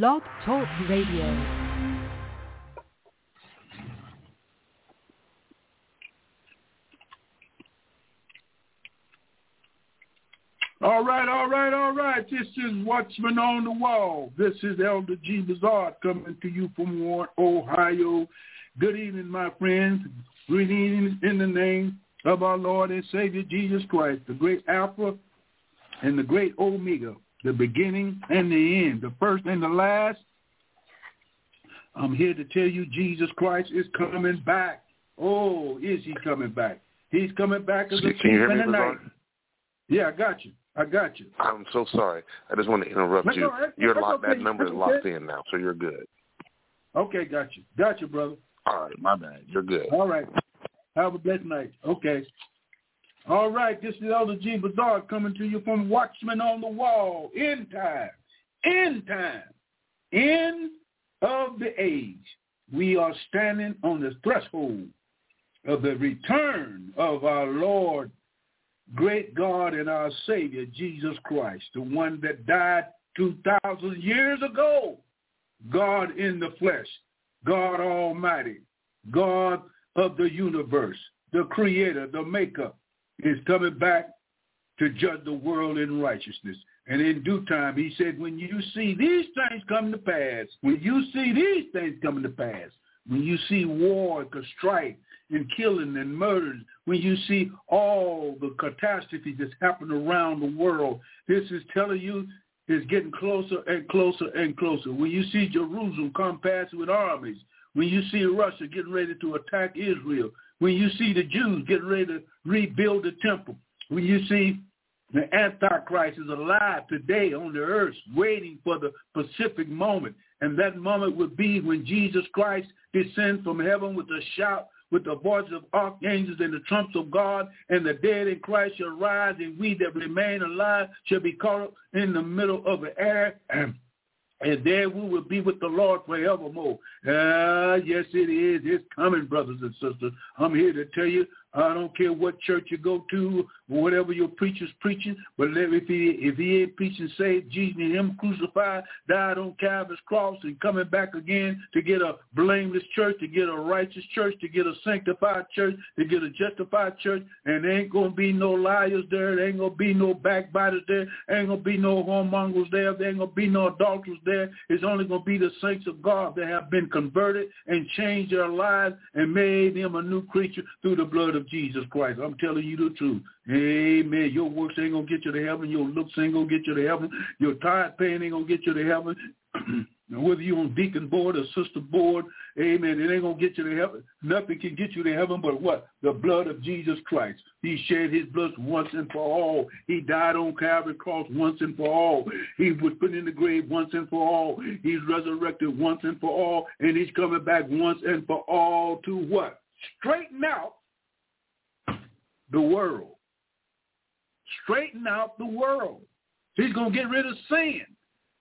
Blog Talk Radio. All right, all right, all right. This is Watchman on the Wall. This is Elder G. Bazard coming to you from Warren, Ohio. Good evening, my friends. Greetings in the name of our Lord and Savior Jesus Christ, the great Alpha and the great Omega, the beginning and the end, the first and the last. I'm here to tell you Jesus Christ is coming back. Oh, is he coming back? He's coming back as a Can you hear thief in me, the night. Yeah, I got you. I got you. I'm so sorry. I just want to interrupt That's you. all right. You're That's locked. okay. That number is locked okay. in now, so you're good. Okay, got you. Got you, brother. All right, my bad. You're good. All right. Have a blessed night. Okay. All right. This is Elder G. Bazard coming to you from Watchman on the Wall. End time. End time. End of the age. We are standing on the threshold of the return of our Lord, great God and our Savior, Jesus Christ, the one that died 2,000 years ago. God in the flesh, God Almighty, God of the universe, the creator, the maker, is coming back to judge the world in righteousness. And in due time, he said, when you see these things come to pass, when you see these things coming to pass, when you see war and strife and killing and murders, when you see all the catastrophes that's happening around the world, this is telling you it's getting closer and closer and closer. When you see Jerusalem come past with armies, when you see Russia getting ready to attack Israel, when you see the Jews getting ready to rebuild the temple, when you see the Antichrist is alive today on the earth waiting for the specific moment. And that moment would be when Jesus Christ descends from heaven with a shout, with the voice of archangels and the trumps of God, and the dead in Christ shall rise, and we that remain alive shall be caught up in the middle of the air. And there we will be with the Lord forevermore. Ah, yes, it is. It's coming, brothers and sisters. I'm here to tell you, I don't care what church you go to whatever your preacher's preaching, but if he if he ain't preaching, say Jesus and him crucified, died on Calvary's cross, and coming back again to get a blameless church, to get a righteous church, to get a sanctified church, to get a justified church, and there ain't gonna be no liars there, there ain't gonna be no backbiters there, ain't gonna be no whoremongers there, there ain't gonna be no adulterers there. It's only gonna be the saints of God that have been converted and changed their lives and made them a new creature through the blood of Jesus Christ. I'm telling you the truth. Amen. Your works ain't gonna get you to heaven. Your looks ain't gonna get you to heaven. Your tithe paying ain't gonna get you to heaven. Whether you on deacon board or sister board, amen, it ain't gonna get you to heaven. Nothing can get you to heaven but what? The blood of Jesus Christ. He shed his blood once and for all. He died on Calvary cross once and for all. He was put in the grave once and for all. He's resurrected once and for all. And he's coming back once and for all to what? Straighten out the world. Straighten out the world. He's going to get rid of sin.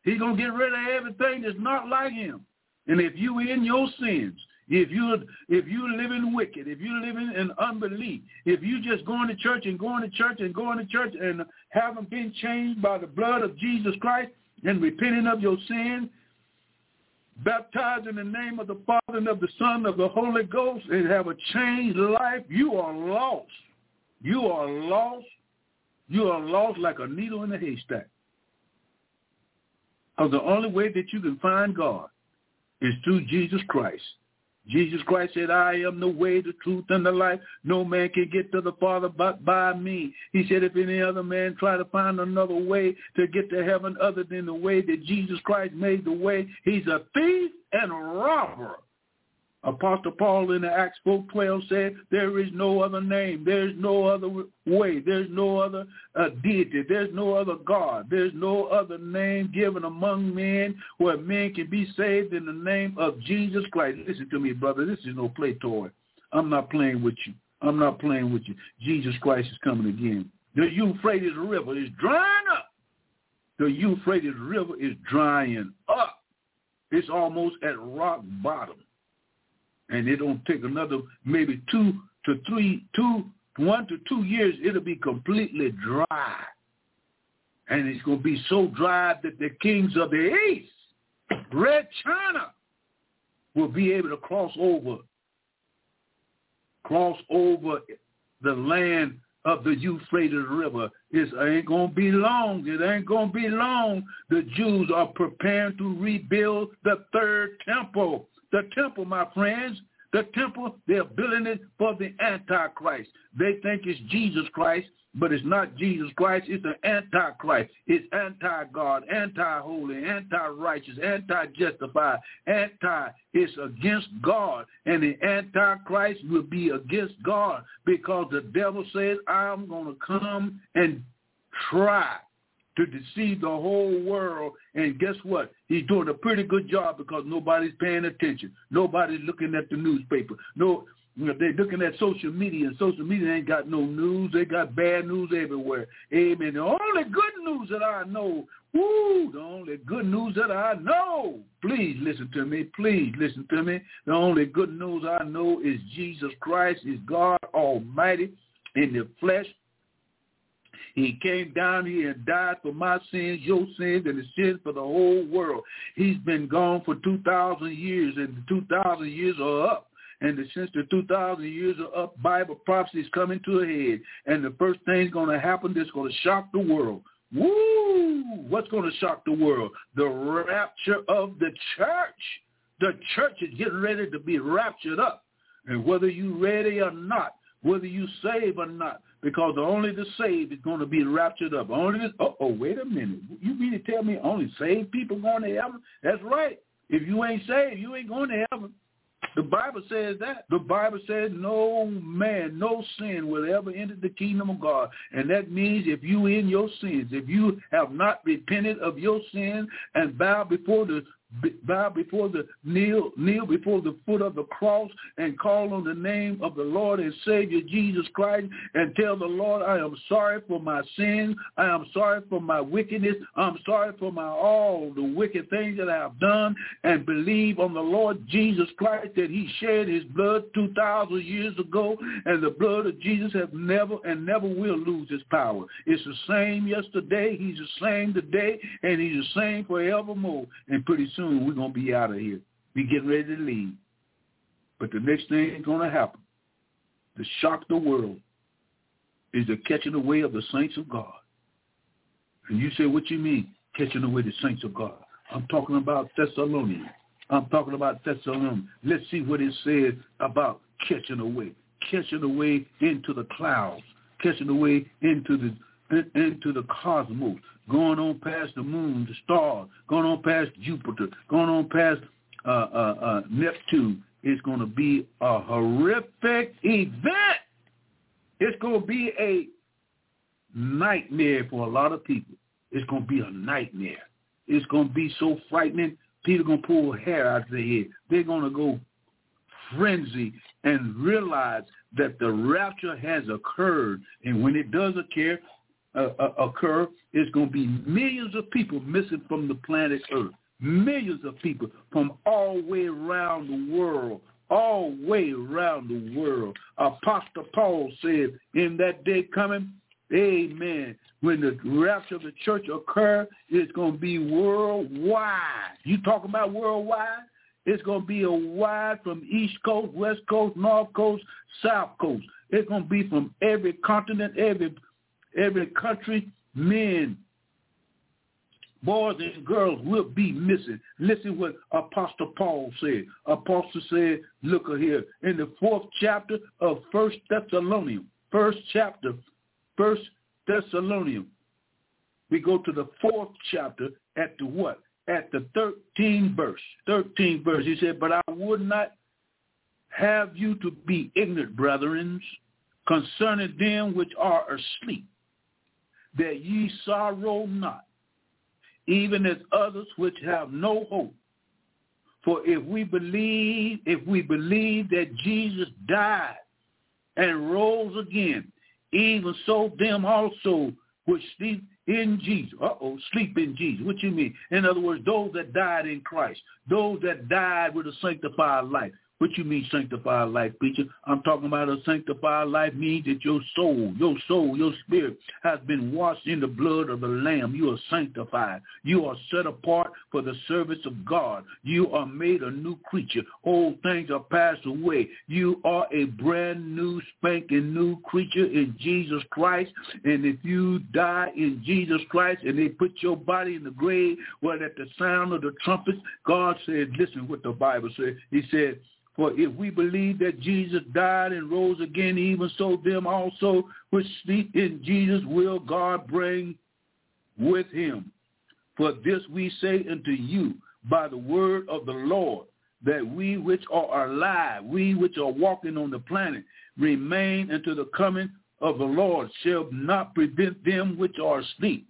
He's going to get rid of everything that's not like him. And if you in your sins, if you if you living wicked, if you living in unbelief, if you just going to church and going to church and going to church and haven't been changed by the blood of Jesus Christ and repenting of your sin, baptized in the name of the Father and of the Son and of the Holy Ghost and have a changed life, you are lost. You are lost. You are lost like a needle in a haystack. Because the only way that you can find God is through Jesus Christ. Jesus Christ said, I am the way, the truth, and the life. No man can get to the Father but by me. He said, if any other man try to find another way to get to heaven other than the way that Jesus Christ made the way, he's a thief and a robber. Apostle Paul in the Acts 4.12 said, there is no other name. There's no other way. There's no other uh, deity. There's no other God. There's no other name given among men where men can be saved in the name of Jesus Christ. Listen to me, brother. This is no play toy. I'm not playing with you. I'm not playing with you. Jesus Christ is coming again. The Euphrates River is drying up. The Euphrates River is drying up. It's almost at rock bottom and it don't take another maybe two to three, two, one to two years, it'll be completely dry. And it's going to be so dry that the kings of the east Red China will be able to cross over, cross over the land of the Euphrates River. It ain't going to be long. It ain't going to be long. The Jews are preparing to rebuild the third temple. The temple, my friends, the temple, they're building it for the Antichrist. They think it's Jesus Christ, but it's not Jesus Christ. It's the Antichrist. It's anti-God, anti-holy, anti-righteous, anti-justified, anti. It's against God. And the Antichrist will be against God because the devil says, I'm going to come and try to deceive the whole world. And guess what? He's doing a pretty good job because nobody's paying attention. Nobody's looking at the newspaper. No, they're looking at social media, and social media ain't got no news. They got bad news everywhere. Amen. The only good news that I know, woo, the only good news that I know, please listen to me. Please listen to me. The only good news I know is Jesus Christ is God Almighty in the flesh he came down here and died for my sins, your sins, and the sins for the whole world. He's been gone for 2,000 years, and the 2,000 years are up. And since the 2,000 years are up, Bible prophecy is coming to a head. And the first thing's going to happen that's going to shock the world. Woo! What's going to shock the world? The rapture of the church. The church is getting ready to be raptured up. And whether you're ready or not, whether you save or not, because only the saved is going to be raptured up. Only this, oh, oh, wait a minute. You mean to tell me only saved people going to heaven? That's right. If you ain't saved, you ain't going to heaven. The Bible says that. The Bible says no man, no sin will ever enter the kingdom of God. And that means if you in your sins, if you have not repented of your sin and bow before the bow before the kneel kneel before the foot of the cross and call on the name of the Lord and Savior Jesus Christ and tell the Lord I am sorry for my sins. I am sorry for my wickedness. I'm sorry for my all the wicked things that I have done and believe on the Lord Jesus Christ that he shed his blood 2000 years ago and the blood of Jesus has never and never will lose its power. It's the same yesterday. He's the same today and he's the same forevermore. And pretty soon soon we're going to be out of here. We getting ready to leave. But the next thing is going to happen to shock the world is the catching away of the saints of God. And you say, what you mean, catching away the saints of God? I'm talking about Thessalonians. I'm talking about Thessalonians. Let's see what it says about catching away. Catching away into the clouds. Catching away into the into the cosmos going on past the moon, the stars, going on past Jupiter, going on past uh, uh, uh, Neptune. It's going to be a horrific event. It's going to be a nightmare for a lot of people. It's going to be a nightmare. It's going to be so frightening, people are going to pull hair out of their head. They're going to go frenzy and realize that the rapture has occurred. And when it does occur, uh, uh, occur, it's going to be millions of people missing from the planet Earth. Millions of people from all way around the world, all way around the world. Apostle Paul said, in that day coming, amen, when the rapture of the church occur, it's going to be worldwide. You talking about worldwide? It's going to be a wide from East Coast, West Coast, North Coast, South Coast. It's going to be from every continent, every every country, men, boys and girls will be missing. Listen what Apostle Paul said. Apostle said, look here, in the fourth chapter of First Thessalonians, first chapter, First Thessalonians. We go to the fourth chapter at the what? At the 13th verse. 13th verse. He said, but I would not have you to be ignorant, brethren, concerning them which are asleep, that ye sorrow not, even as others which have no hope. For if we believe, if we believe that Jesus died and rose again, even so them also which sleep in Jesus. Uh-oh, sleep in Jesus. What you mean? In other words, those that died in Christ, those that died with a sanctified life. What you mean sanctified life, preacher? I'm talking about a sanctified life means that your soul, your soul, your spirit has been washed in the blood of the Lamb. You are sanctified. You are set apart for the service of God. You are made a new creature. Old things are passed away. You are a brand new, spanking new creature in Jesus Christ. And if you die in Jesus Christ and they put your body in the grave, well, at the sound of the trumpets, God said, listen what the Bible said. He said, for if we believe that Jesus died and rose again, even so them also which sleep in Jesus will God bring with him. For this we say unto you by the word of the Lord, that we which are alive, we which are walking on the planet, remain until the coming of the Lord shall not prevent them which are asleep.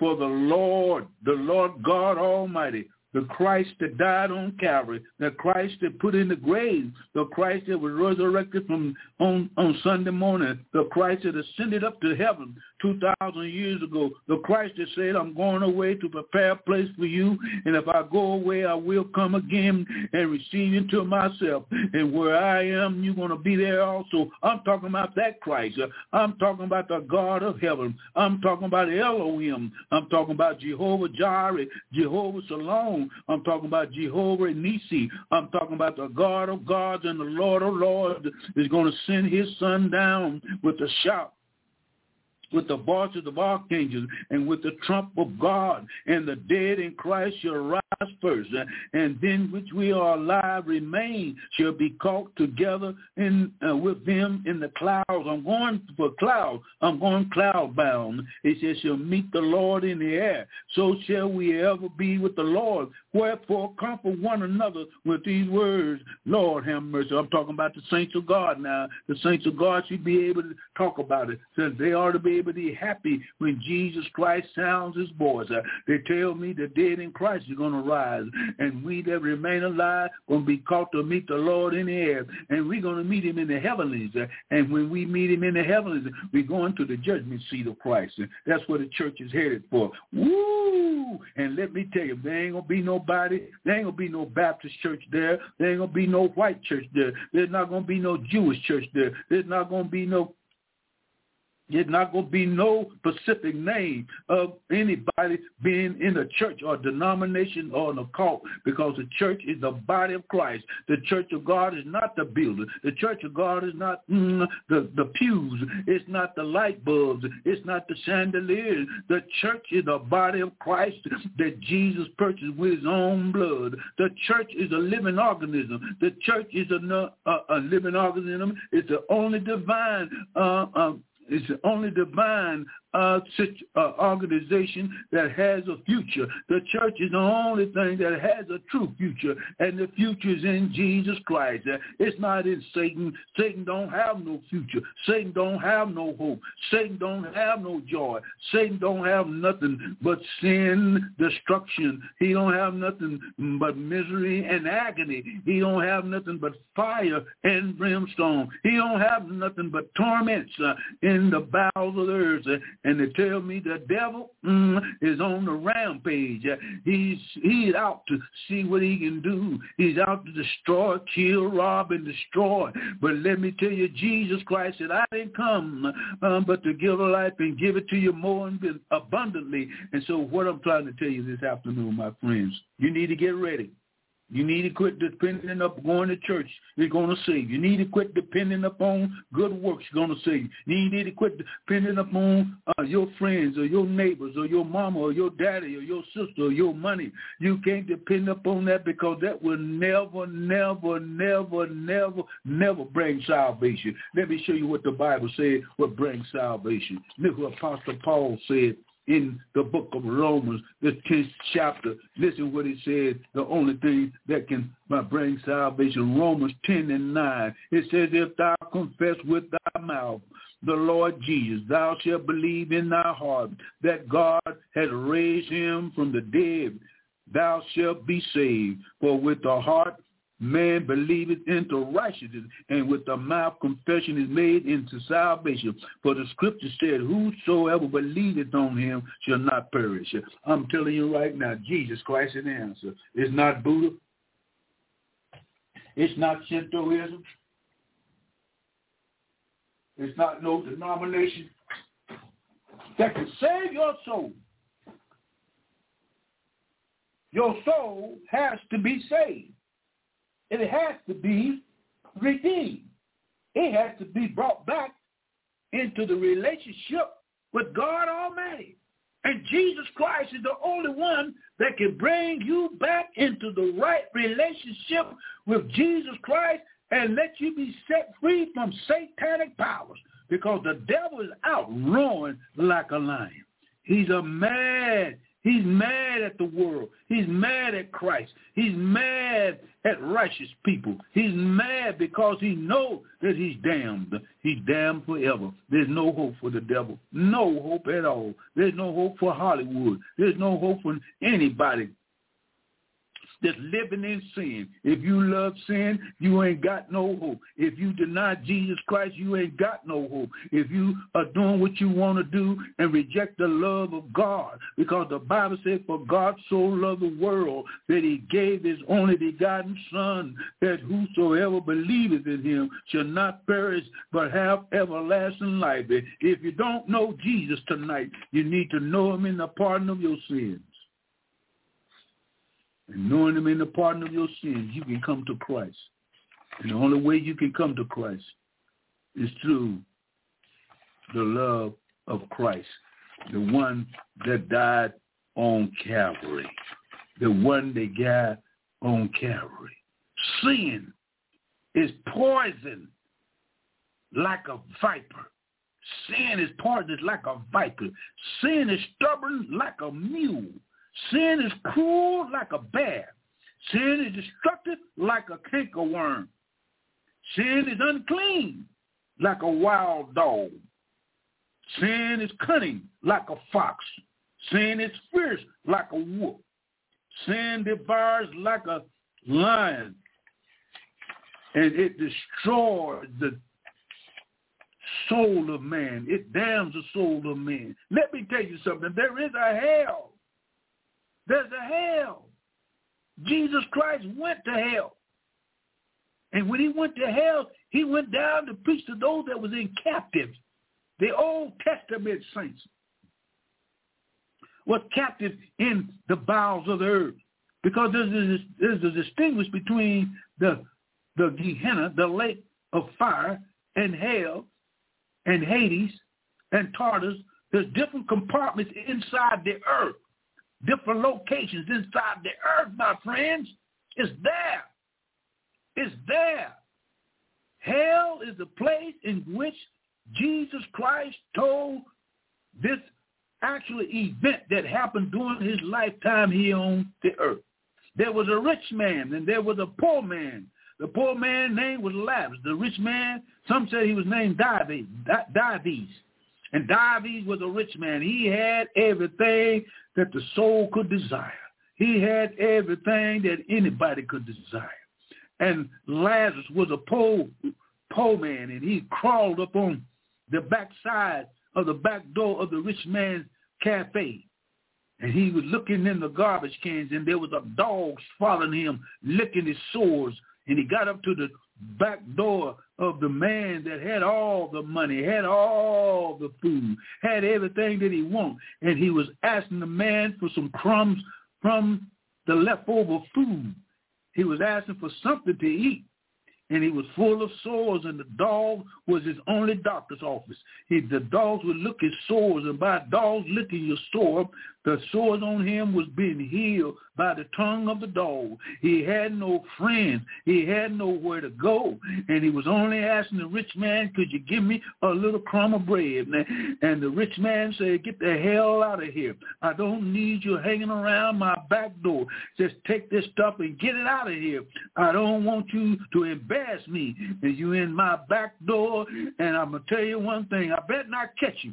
For the Lord, the Lord God Almighty, the Christ that died on Calvary, the Christ that put in the grave, the Christ that was resurrected from on, on Sunday morning, the Christ that ascended up to heaven 2,000 years ago, the Christ that said, I'm going away to prepare a place for you, and if I go away, I will come again and receive you to myself. And where I am, you're going to be there also. I'm talking about that Christ. I'm talking about the God of heaven. I'm talking about Elohim. I'm talking about Jehovah Jireh, Jehovah Shalom. I'm talking about Jehovah Nisi. I'm talking about the God of gods and the Lord of lords is going to send his son down with a shout with the voices of archangels and with the trump of God, and the dead in Christ shall rise first, and then which we are alive remain shall be caught together in uh, with them in the clouds. I'm going for clouds. I'm going cloud bound. It says shall meet the Lord in the air. So shall we ever be with the Lord. Wherefore comfort one another with these words. Lord have mercy. I'm talking about the saints of God now. The saints of God should be able to talk about it. Since they ought to be able to be happy when Jesus Christ sounds his voice. Uh, they tell me the dead in Christ are going to and we that remain alive going to be called to meet the Lord in the air, and we're going to meet him in the heavenlies. And when we meet him in the heavenlies, we're going to the judgment seat of Christ. And that's where the church is headed for. Woo! And let me tell you, there ain't going to be nobody, there ain't going to be no Baptist church there. There ain't going to be no white church there. There's not going to be no Jewish church there. There's not going to be no it's not going to be no specific name of anybody being in a church or denomination or an occult because the church is the body of Christ. The church of God is not the building. The church of God is not mm, the, the pews. It's not the light bulbs. It's not the chandeliers. The church is the body of Christ that Jesus purchased with his own blood. The church is a living organism. The church is a, a, a living organism. It's the only divine uh, uh, it's only divine uh, uh, organization that has a future. The church is the only thing that has a true future, and the future is in Jesus Christ. It's not in Satan. Satan don't have no future. Satan don't have no hope. Satan don't have no joy. Satan don't have nothing but sin, destruction. He don't have nothing but misery and agony. He don't have nothing but fire and brimstone. He don't have nothing but torments uh, in the bowels of the earth. And they tell me the devil mm, is on the rampage. He's he's out to see what he can do. He's out to destroy, kill, rob, and destroy. But let me tell you, Jesus Christ said, I didn't come um, but to give a life and give it to you more abundantly. And so what I'm trying to tell you this afternoon, my friends, you need to get ready. You need to quit depending up going to church. You're going to save. You need to quit depending upon good works. You're going to save. You need to quit depending upon uh, your friends or your neighbors or your mama or your daddy or your sister or your money. You can't depend upon that because that will never, never, never, never, never bring salvation. Let me show you what the Bible said what brings salvation. Look what Apostle Paul said in the book of Romans, the 10th chapter. Listen what it says, the only thing that can uh, bring salvation. Romans 10 and 9. It says, if thou confess with thy mouth the Lord Jesus, thou shalt believe in thy heart that God has raised him from the dead, thou shalt be saved. For with the heart man believeth into righteousness, and with the mouth confession is made into salvation. For the scripture said, whosoever believeth on him shall not perish. I'm telling you right now, Jesus Christ is the answer. It's not Buddha. It's not Shintoism. It's not no denomination that can save your soul. Your soul has to be saved. It has to be redeemed. It has to be brought back into the relationship with God Almighty. And Jesus Christ is the only one that can bring you back into the right relationship with Jesus Christ and let you be set free from satanic powers because the devil is out roaring like a lion. He's a mad He's mad at the world. He's mad at Christ. He's mad at righteous people. He's mad because he knows that he's damned. He's damned forever. There's no hope for the devil. No hope at all. There's no hope for Hollywood. There's no hope for anybody that's living in sin. If you love sin, you ain't got no hope. If you deny Jesus Christ, you ain't got no hope. If you are doing what you want to do and reject the love of God, because the Bible says, for God so loved the world that he gave his only begotten Son, that whosoever believeth in him shall not perish but have everlasting life. If you don't know Jesus tonight, you need to know him in the pardon of your sins and knowing him in the pardon of your sins, you can come to Christ. And the only way you can come to Christ is through the love of Christ, the one that died on Calvary, the one that died on Calvary. Sin is poison like a viper. Sin is poisonous like a viper. Sin is stubborn like a mule. Sin is cruel like a bear. Sin is destructive like a cankerworm. Sin is unclean like a wild dog. Sin is cunning like a fox. Sin is fierce like a wolf. Sin devours like a lion. And it destroys the soul of man. It damns the soul of man. Let me tell you something. There is a hell there's a hell. Jesus Christ went to hell. And when he went to hell, he went down to preach to those that was in captive. The Old Testament saints was captive in the bowels of the earth. Because there's a, there's a distinguish between the, the Gehenna, the lake of fire, and hell, and Hades, and Tartarus. There's different compartments inside the earth different locations inside the earth, my friends. It's there. It's there. Hell is the place in which Jesus Christ told this actual event that happened during his lifetime here on the earth. There was a rich man and there was a poor man. The poor man's name was Lazarus. The rich man, some said he was named Dives. And Dives was a rich man. He had everything that the soul could desire. He had everything that anybody could desire. And Lazarus was a poor, poor man, and he crawled up on the backside of the back door of the rich man's cafe. And he was looking in the garbage cans, and there was a dog following him, licking his sores. And he got up to the back door of the man that had all the money, had all the food, had everything that he wanted. And he was asking the man for some crumbs from the leftover food. He was asking for something to eat and he was full of sores, and the dog was his only doctor's office. He, the dogs would look at sores, and by dogs licking your sore, the sores on him was being healed by the tongue of the dog. He had no friends. He had nowhere to go, and he was only asking the rich man, could you give me a little crumb of bread? And the rich man said, get the hell out of here. I don't need you hanging around my back door. Just take this stuff and get it out of here. I don't want you to embarrass me. And you in my back door, and I'm gonna tell you one thing. I bet not catch you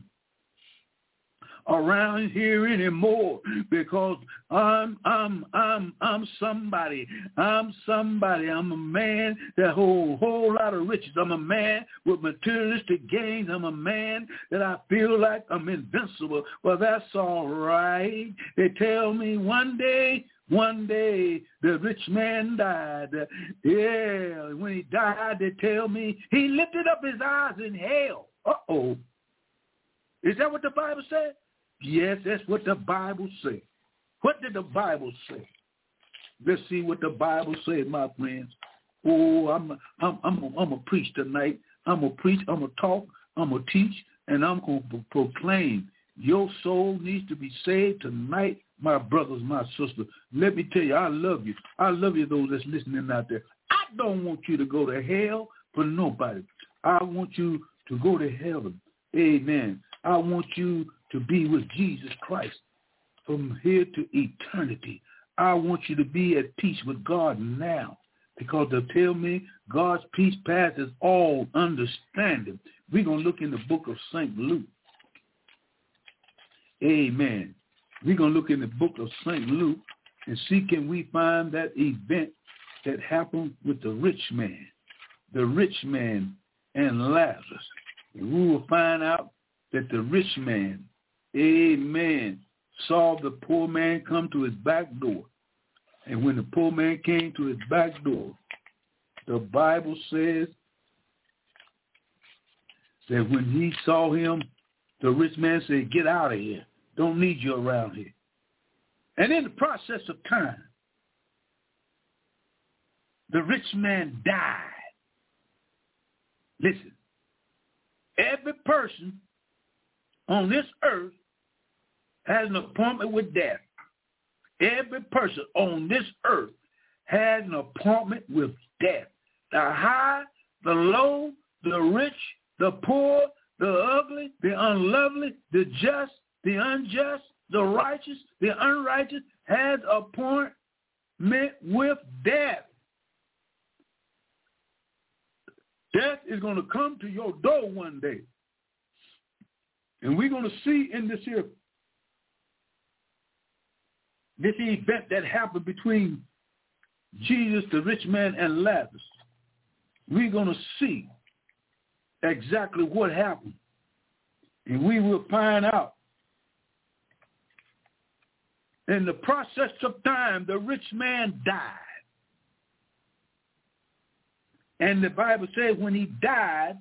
around here anymore because I'm I'm I'm I'm somebody. I'm somebody. I'm a man that hold a whole lot of riches. I'm a man with materialistic gains. I'm a man that I feel like I'm invincible. Well, that's all right. They tell me one day One day the rich man died. Yeah, when he died, they tell me he lifted up his eyes in hell. Uh-oh. Is that what the Bible said? Yes, that's what the Bible said. What did the Bible say? Let's see what the Bible said, my friends. Oh, I'm I'm I'm I'm a preach tonight. I'm a preach. I'm a talk. I'm a teach, and I'm going to proclaim. Your soul needs to be saved tonight, my brothers, my sisters. Let me tell you, I love you. I love you, those that's listening out there. I don't want you to go to hell for nobody. I want you to go to heaven. Amen. I want you to be with Jesus Christ from here to eternity. I want you to be at peace with God now because they'll tell me God's peace passes all understanding. We're going to look in the book of St. Luke. Amen. We're going to look in the book of St. Luke and see can we find that event that happened with the rich man, the rich man and Lazarus. And we will find out that the rich man, amen, saw the poor man come to his back door. And when the poor man came to his back door, the Bible says that when he saw him, the rich man said, get out of here. Don't need you around here. And in the process of time, the rich man died. Listen, every person on this earth has an appointment with death. Every person on this earth has an appointment with death. The high, the low, the rich, the poor, the ugly, the unlovely, the just, the unjust, the righteous, the unrighteous has appointment with death. Death is going to come to your door one day. And we're going to see in this here, this event that happened between Jesus, the rich man, and Lazarus. We're going to see exactly what happened. And we will find out. In the process of time, the rich man died. And the Bible says when he died,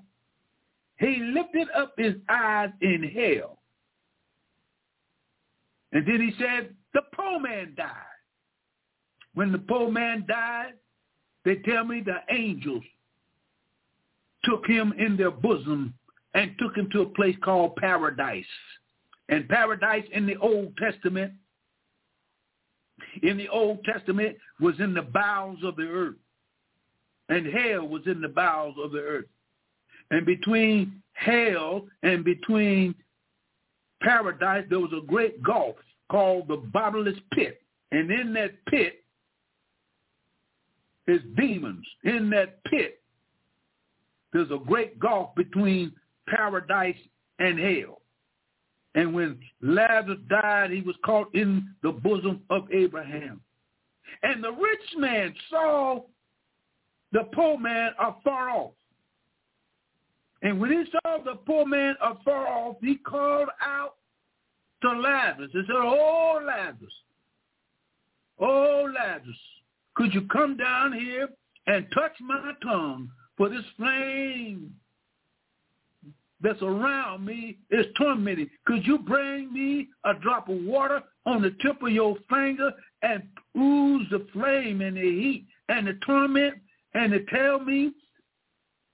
he lifted up his eyes in hell. And then he said, the poor man died. When the poor man died, they tell me the angels took him in their bosom and took him to a place called paradise. And paradise in the Old Testament, in the Old Testament was in the bowels of the earth. And hell was in the bowels of the earth. And between hell and between paradise, there was a great gulf called the bottomless pit. And in that pit is demons. In that pit, there's a great gulf between paradise and hell. And when Lazarus died, he was caught in the bosom of Abraham. And the rich man saw the poor man afar off. And when he saw the poor man afar off, he called out to Lazarus. He said, Oh, Lazarus, oh, Lazarus, could you come down here and touch my tongue? For this flame that's around me is tormenting. Could you bring me a drop of water on the tip of your finger and ooze the flame and the heat and the torment and to tell me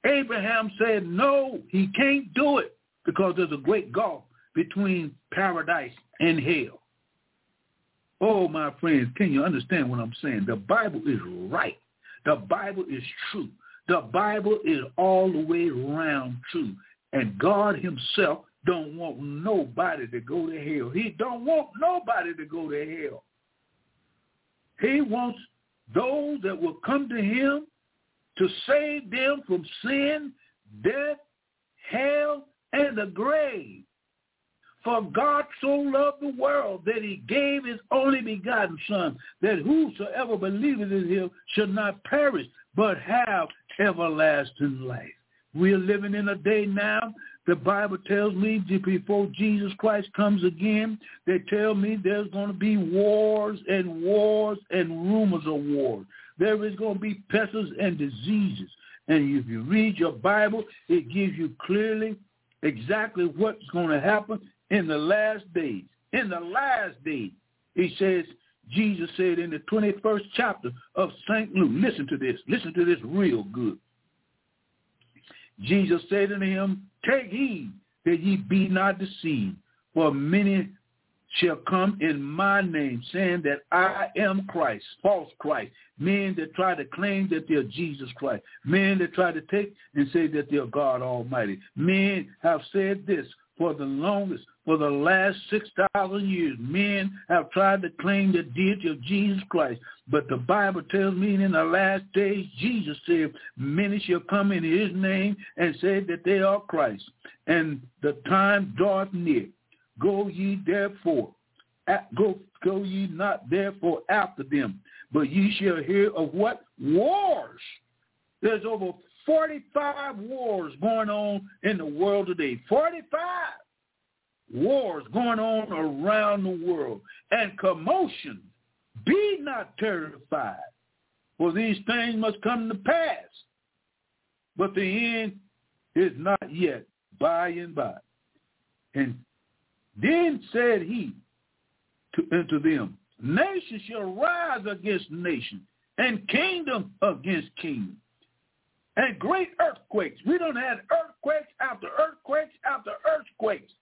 Abraham said, no, he can't do it because there's a great gulf between paradise and hell. Oh, my friends, can you understand what I'm saying? The Bible is right. The Bible is true. The Bible is all the way around true. And God himself don't want nobody to go to hell. He don't want nobody to go to hell. He wants those that will come to him to save them from sin, death, hell, and the grave. For God so loved the world that he gave his only begotten Son, that whosoever believeth in him should not perish, but have everlasting life. We are living in a day now The Bible tells me before Jesus Christ comes again, they tell me there's going to be wars and wars and rumors of wars. There is going to be pestilence and diseases. And if you read your Bible, it gives you clearly exactly what's going to happen in the last days. In the last days, he says, Jesus said in the 21st chapter of St. Luke, listen to this, listen to this real good. Jesus said unto him, Take heed that ye be not deceived, for many shall come in my name, saying that I am Christ, false Christ, men that try to claim that they're Jesus Christ, men that try to take and say that they're God Almighty. Men have said this for the longest, for the last 6,000 years. Men have tried to claim the deity of Jesus Christ, but the Bible tells me in the last days, Jesus said, many shall come in his name and say that they are Christ, and the time draweth near. Go ye therefore, go, go ye not therefore after them, but ye shall hear of what? Wars. There's over 45 wars going on in the world today. 45 wars going on around the world. And commotion. Be not terrified, for these things must come to pass. But the end is not yet, by and by. And then said he to, unto them, Nation shall rise against nation, and kingdom against kingdom. And great earthquakes. We don't have earthquakes after earthquakes after earthquakes.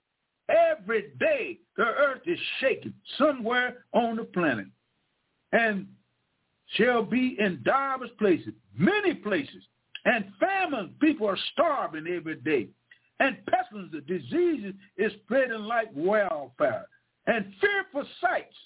Every day the earth is shaking somewhere on the planet. And shall be in divers places, many places. And famine, people are starving every day and pestilence, the diseases is spreading like wildfire, and fearful sights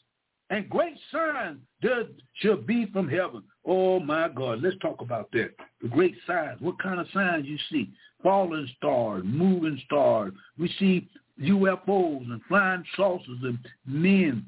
and great signs there shall be from heaven. Oh my God, let's talk about that. The great signs. What kind of signs you see? Falling stars, moving stars. We see UFOs and flying saucers and men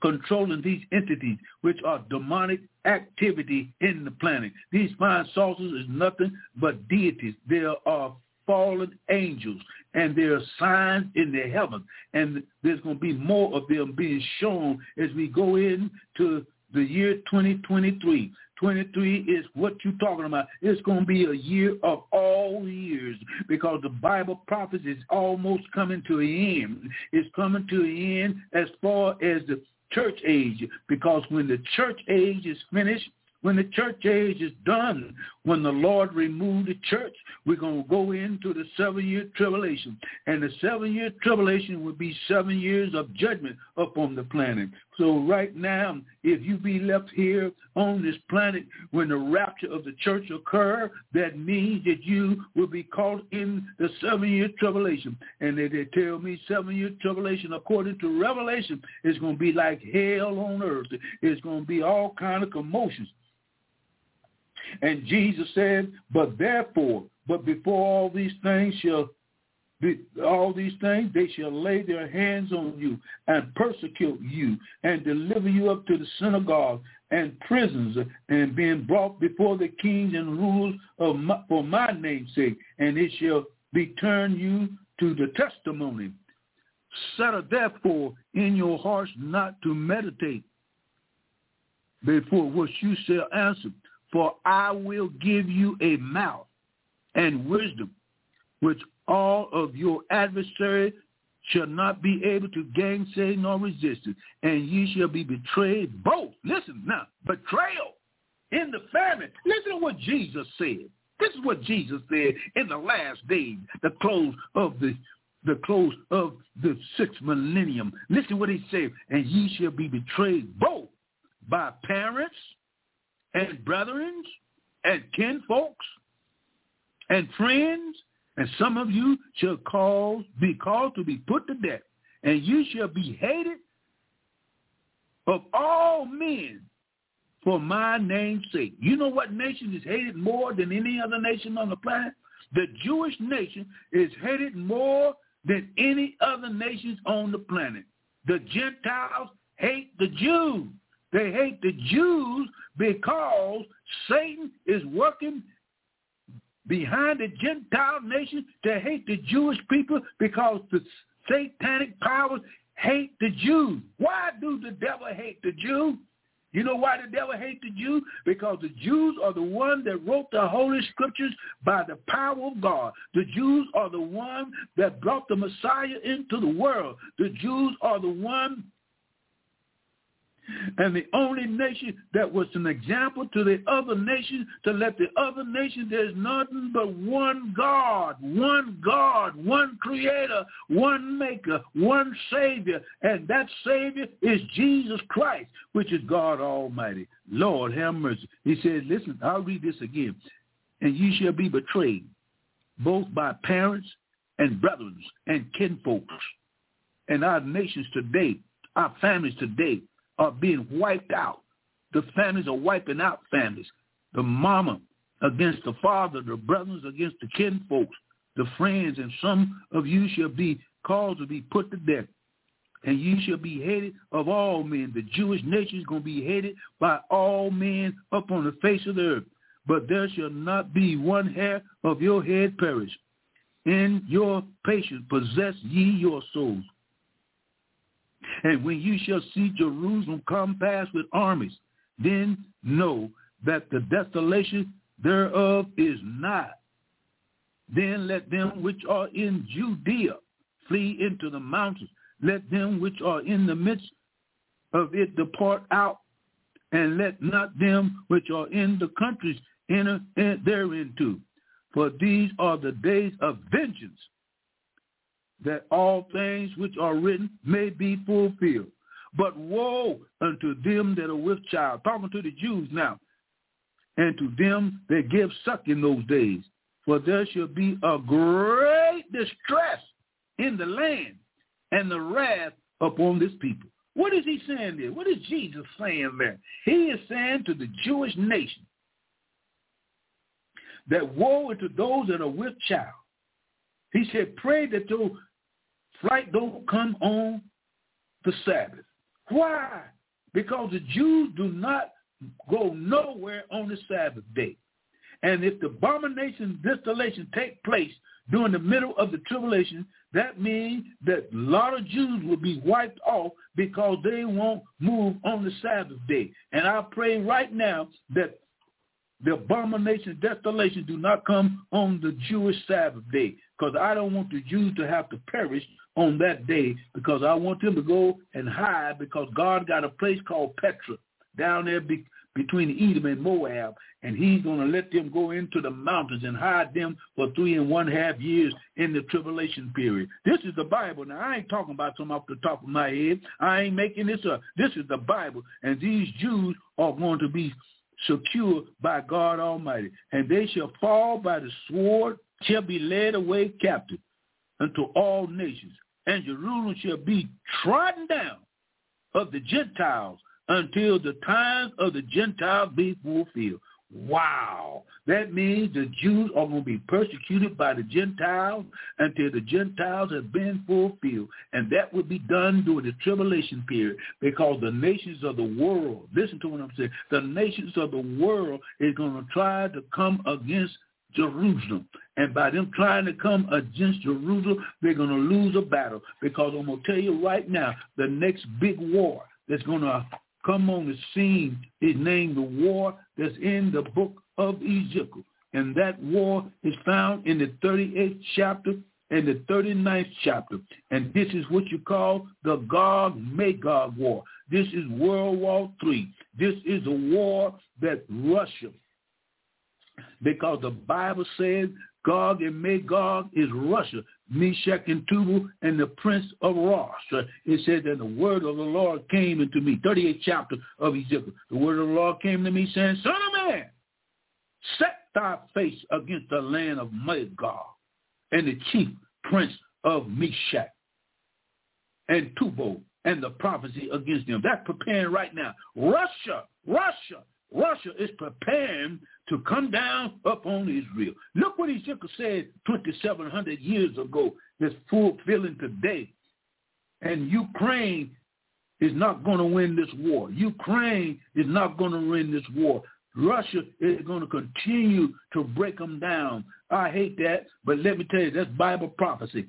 controlling these entities, which are demonic activity in the planet. These flying saucers is nothing but deities. There are fallen angels, and there are signs in the heavens, and there's going to be more of them being shown as we go into the year 2023. 23 is what you're talking about. It's going to be a year of all years because the Bible prophecy is almost coming to an end. It's coming to an end as far as the church age because when the church age is finished, when the church age is done, when the Lord removed the church, we're going to go into the seven-year tribulation. And the seven-year tribulation will be seven years of judgment upon the planet. So right now, if you be left here on this planet when the rapture of the church occur, that means that you will be caught in the seven-year tribulation. And they, they tell me seven-year tribulation, according to Revelation, is going to be like hell on earth. It's going to be all kind of commotions. And Jesus said, but therefore, but before all these things shall all these things, they shall lay their hands on you and persecute you and deliver you up to the synagogue and prisons and being brought before the kings and rulers of my, for my name's sake. And it shall be turned you to the testimony. Settle therefore in your hearts not to meditate before what you shall answer for I will give you a mouth and wisdom, which all of your adversaries shall not be able to gainsay nor resist it, and ye shall be betrayed both. Listen now, betrayal in the famine. Listen to what Jesus said. This is what Jesus said in the last days, the close of the the close of the sixth millennium. Listen to what he said, and ye shall be betrayed both by parents and brethren and kinfolks and friends, and some of you shall be called to be put to death, and you shall be hated of all men for my name's sake. You know what nation is hated more than any other nation on the planet? The Jewish nation is hated more than any other nations on the planet. The Gentiles hate the Jews. They hate the Jews because Satan is working behind the Gentile nation to hate the Jewish people because the satanic powers hate the Jews. Why do the devil hate the Jews? You know why the devil hates the Jews? Because the Jews are the one that wrote the Holy Scriptures by the power of God. The Jews are the one that brought the Messiah into the world. The Jews are the one and the only nation that was an example to the other nations to let the other nations there's nothing but one God, one God, one creator, one maker, one savior, and that savior is Jesus Christ, which is God Almighty. Lord have mercy. He said, listen, I'll read this again. And ye shall be betrayed, both by parents and brethren and kinfolks. And our nations today, our families today, are being wiped out. The families are wiping out families. The mama against the father, the brothers against the kinfolks, the friends, and some of you shall be caused to be put to death. And you shall be hated of all men. The Jewish nation is going to be hated by all men up on the face of the earth. But there shall not be one hair of your head perish. In your patience possess ye your souls. And when you shall see Jerusalem compassed with armies, then know that the desolation thereof is not. Then let them which are in Judea flee into the mountains. Let them which are in the midst of it depart out, and let not them which are in the countries enter thereinto. For these are the days of vengeance, that all things which are written may be fulfilled. But woe unto them that are with child, talking to the Jews now, and to them that give suck in those days. For there shall be a great distress in the land and the wrath upon this people. What is he saying there? What is Jesus saying there? He is saying to the Jewish nation that woe unto those that are with child. He said, pray that those flight don't come on the Sabbath. Why? Because the Jews do not go nowhere on the Sabbath day. And if the abomination desolation take place during the middle of the tribulation, that means that a lot of Jews will be wiped off because they won't move on the Sabbath day. And I pray right now that the abomination desolation do not come on the Jewish Sabbath day because I don't want the Jews to have to perish on that day because I want them to go and hide because God got a place called Petra down there be, between Edom and Moab, and he's going to let them go into the mountains and hide them for three and one half years in the tribulation period. This is the Bible. Now, I ain't talking about some off the top of my head. I ain't making this up. This is the Bible, and these Jews are going to be secure by God Almighty, and they shall fall by the sword, shall be led away captive unto all nations, and Jerusalem shall be trodden down of the Gentiles until the times of the Gentiles be fulfilled. Wow. That means the Jews are going to be persecuted by the Gentiles until the Gentiles have been fulfilled. And that will be done during the tribulation period because the nations of the world, listen to what I'm saying, the nations of the world is going to try to come against Jerusalem. And by them trying to come against Jerusalem, they're going to lose a battle. Because I'm going to tell you right now, the next big war that's going to come on the scene is named the war that's in the book of Ezekiel. And that war is found in the 38th chapter and the 39th chapter. And this is what you call the Gog-Magog war. This is World War III. This is a war that Russia because the Bible says Gog and Magog is Russia, Meshach and Tubal, and the prince of Rosh. It says that the word of the Lord came into me, 38th chapter of Ezekiel. The word of the Lord came to me saying, Son of man, set thy face against the land of Magog and the chief prince of Meshach and Tubal and the prophecy against them. That's preparing right now. Russia, Russia, Russia is preparing to come down upon Israel. Look what Ezekiel said 2,700 years ago that's fulfilling today. And Ukraine is not going to win this war. Ukraine is not going to win this war. Russia is going to continue to break them down. I hate that, but let me tell you, that's Bible prophecy.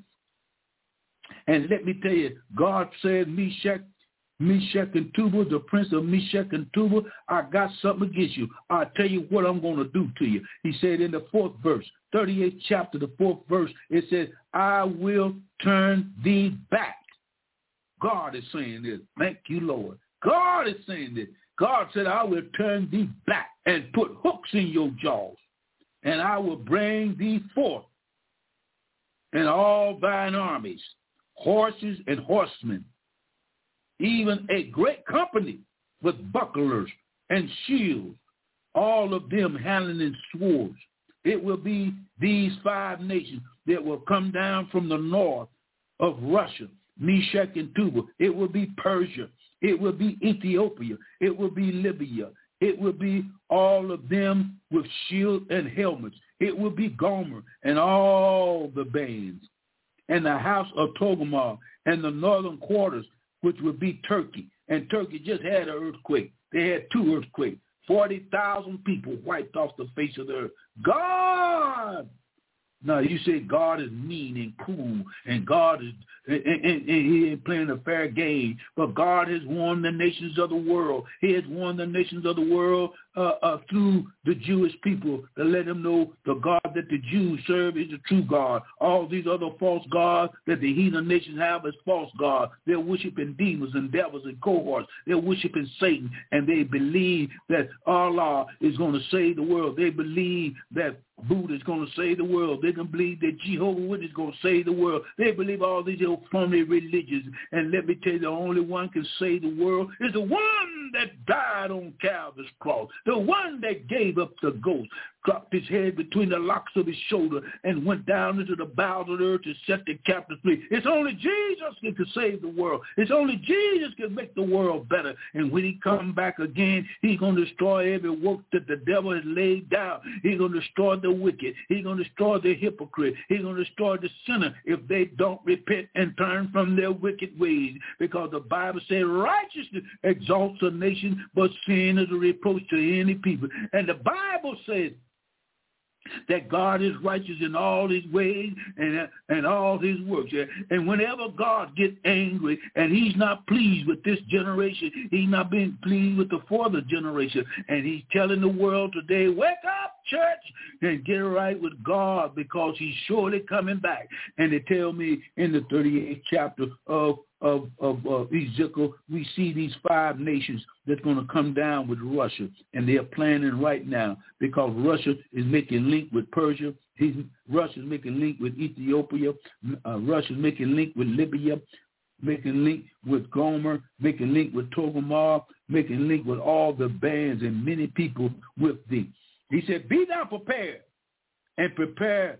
And let me tell you, God said, Meshach, Meshach and Tubal, the prince of Meshach and Tubal, I got something against you. i tell you what I'm going to do to you. He said in the fourth verse, 38th chapter, the fourth verse, it says, I will turn thee back. God is saying this. Thank you, Lord. God is saying this. God said, I will turn thee back and put hooks in your jaws, and I will bring thee forth and all thine armies, horses and horsemen, even a great company with bucklers and shields, all of them handling swords. It will be these five nations that will come down from the north of Russia, Meshach and Tubal. It will be Persia. It will be Ethiopia. It will be Libya. It will be all of them with shield and helmets. It will be Gomer and all the bands. And the house of Togarmah and the northern quarters, which would be Turkey. And Turkey just had an earthquake. They had two earthquakes. 40,000 people wiped off the face of the earth. God now you say God is mean and cruel, and God is and, and, and, He ain't playing a fair game. But God has won the nations of the world. He has won the nations of the world uh, uh, through the Jewish people to let them know the God that the Jews serve is the true God. All these other false gods that the heathen nations have is false gods. They're worshiping demons and devils and cohorts. They're worshiping Satan, and they believe that Allah is going to save the world. They believe that Buddha is going to save the world. They can believe that Jehovah Witness is going to save the world. They believe all these old phony religions. And let me tell you, the only one can save the world is the one that died on Calvary's cross, the one that gave up the ghost, dropped his head between the locks of his shoulder and went down into the bowels of the earth to set the captives free. It's only Jesus that can save the world. It's only Jesus can make the world better. And when he come back again, he's going to destroy every work that the devil has laid down. He's going to destroy the wicked. He's going to destroy the hypocrite. He's going to destroy the sinner if they don't repent and turn from their wicked ways. Because the Bible says righteousness exalts a nation, but sin is a reproach to any people. And the Bible says that God is righteous in all his ways and, and all his works. And whenever God gets angry and he's not pleased with this generation, he's not being pleased with the fourth generation. And he's telling the world today, wake up, church, and get right with God because he's surely coming back. And they tell me in the 38th chapter of of, of uh, Ezekiel, we see these five nations that's going to come down with Russia, and they're planning right now because Russia is making link with Persia. He's, Russia's making link with Ethiopia. Uh, Russia's making link with Libya, making link with Gomer, making link with Togarmah, making link with all the bands and many people with thee. He said, be thou prepared and prepare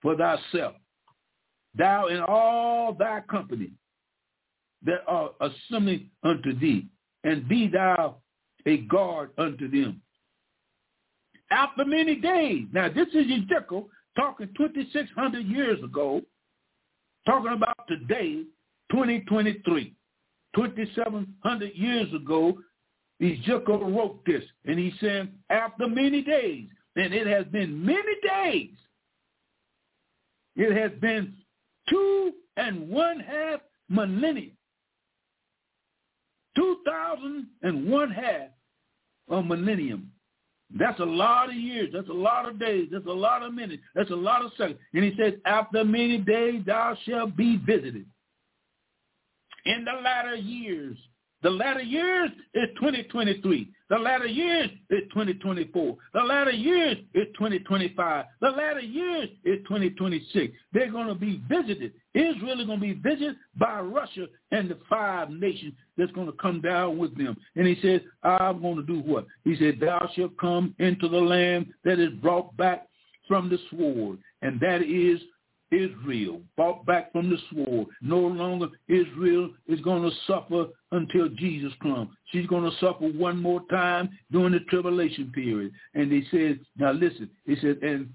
for thyself, thou and all thy company that are assembling unto thee, and be thou a guard unto them. After many days, now this is Ezekiel talking 2,600 years ago, talking about today, 2023. 2,700 years ago, Ezekiel wrote this, and he said, after many days, and it has been many days, it has been two and one half millennia 2,001 half a millennium. That's a lot of years. That's a lot of days. That's a lot of minutes. That's a lot of seconds. And he says, after many days thou shalt be visited. In the latter years the latter years is 2023. The latter years is 2024. The latter years is 2025. The latter years is 2026. They're going to be visited. Israel is going to be visited by Russia and the five nations that's going to come down with them. And he says, I'm going to do what? He said, thou shalt come into the land that is brought back from the sword. And that is Israel, brought back from the sword. No longer Israel is going to suffer until Jesus comes. She's going to suffer one more time during the tribulation period. And he says, now listen, he said, and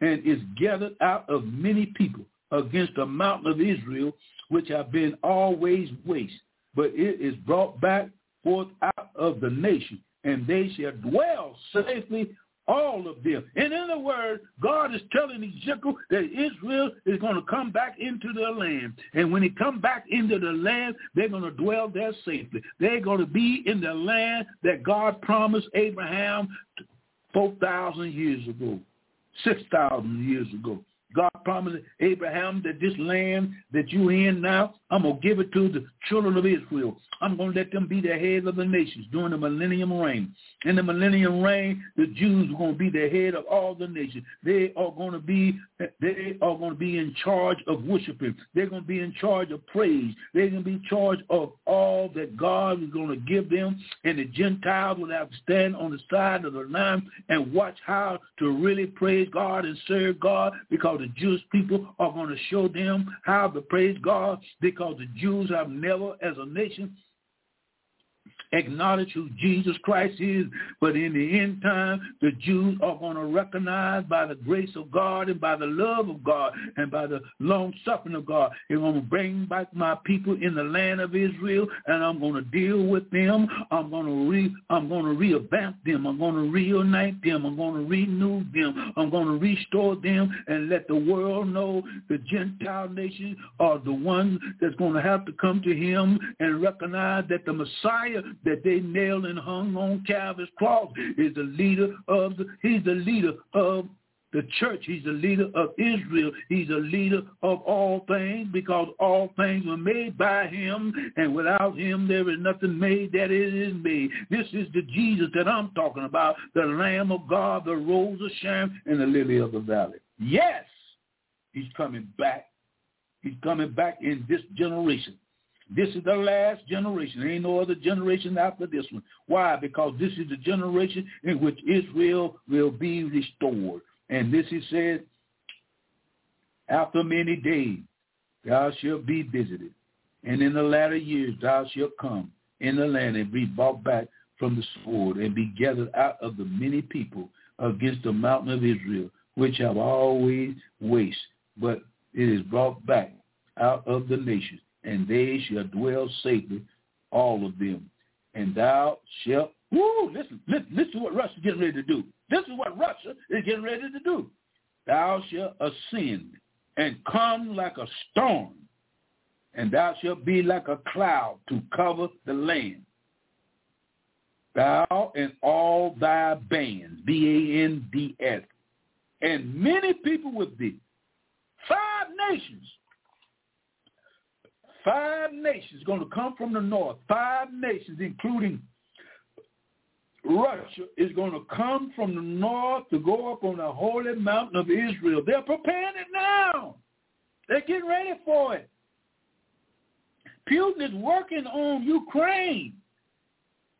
and is gathered out of many people against the mountain of Israel, which have been always waste. But it is brought back forth out of the nation and they shall dwell safely all of them. And in other words, God is telling Ezekiel that Israel is going to come back into the land. And when they come back into the land, they're going to dwell there safely. They're going to be in the land that God promised Abraham 4,000 years ago, 6,000 years ago. God promised Abraham that this land that you in now, I'm going to give it to the children of Israel. I'm going to let them be the heads of the nations during the millennium reign. In the millennium reign, the Jews are going to be the head of all the nations. They are going to be they are going to be in charge of worshiping. They're going to be in charge of praise. They're going to be in charge of all that God is going to give them. And the Gentiles will have to stand on the side of the line and watch how to really praise God and serve God because the Jewish people are going to show them how to praise God because the Jews have never as a nation acknowledge who Jesus Christ is. But in the end time, the Jews are going to recognize by the grace of God and by the love of God and by the long suffering of God. They're going to bring back my people in the land of Israel, and I'm going to deal with them. I'm going to re I'm going to revamp them. I'm going to reunite them. I'm going to renew them. I'm going to restore them and let the world know the Gentile nations are the ones that's going to have to come to him and recognize that the Messiah that they nailed and hung on Calvary's cross is the leader of the, he's the leader of the church. He's the leader of Israel. He's the leader of all things because all things were made by him, and without him there is nothing made that it is made. This is the Jesus that I'm talking about, the Lamb of God, the Rose of Sharon, and the Lily of the Valley. Yes, he's coming back. He's coming back in this generation. This is the last generation. There ain't no other generation after this one. Why? Because this is the generation in which Israel will be restored. And this is said, after many days thou shalt be visited, and in the latter years thou shalt come in the land and be brought back from the sword and be gathered out of the many people against the mountain of Israel, which have always waste, but it is brought back out of the nations and they shall dwell safely, all of them. And thou shalt, woo, listen, listen, listen to what Russia is getting ready to do. This is what Russia is getting ready to do. Thou shalt ascend and come like a storm, and thou shalt be like a cloud to cover the land. Thou and all thy bands, B-A-N-D-S, and many people with thee, five nations Five nations going to come from the north. Five nations, including Russia, is going to come from the north to go up on the holy mountain of Israel. They're preparing it now. They're getting ready for it. Putin is working on Ukraine.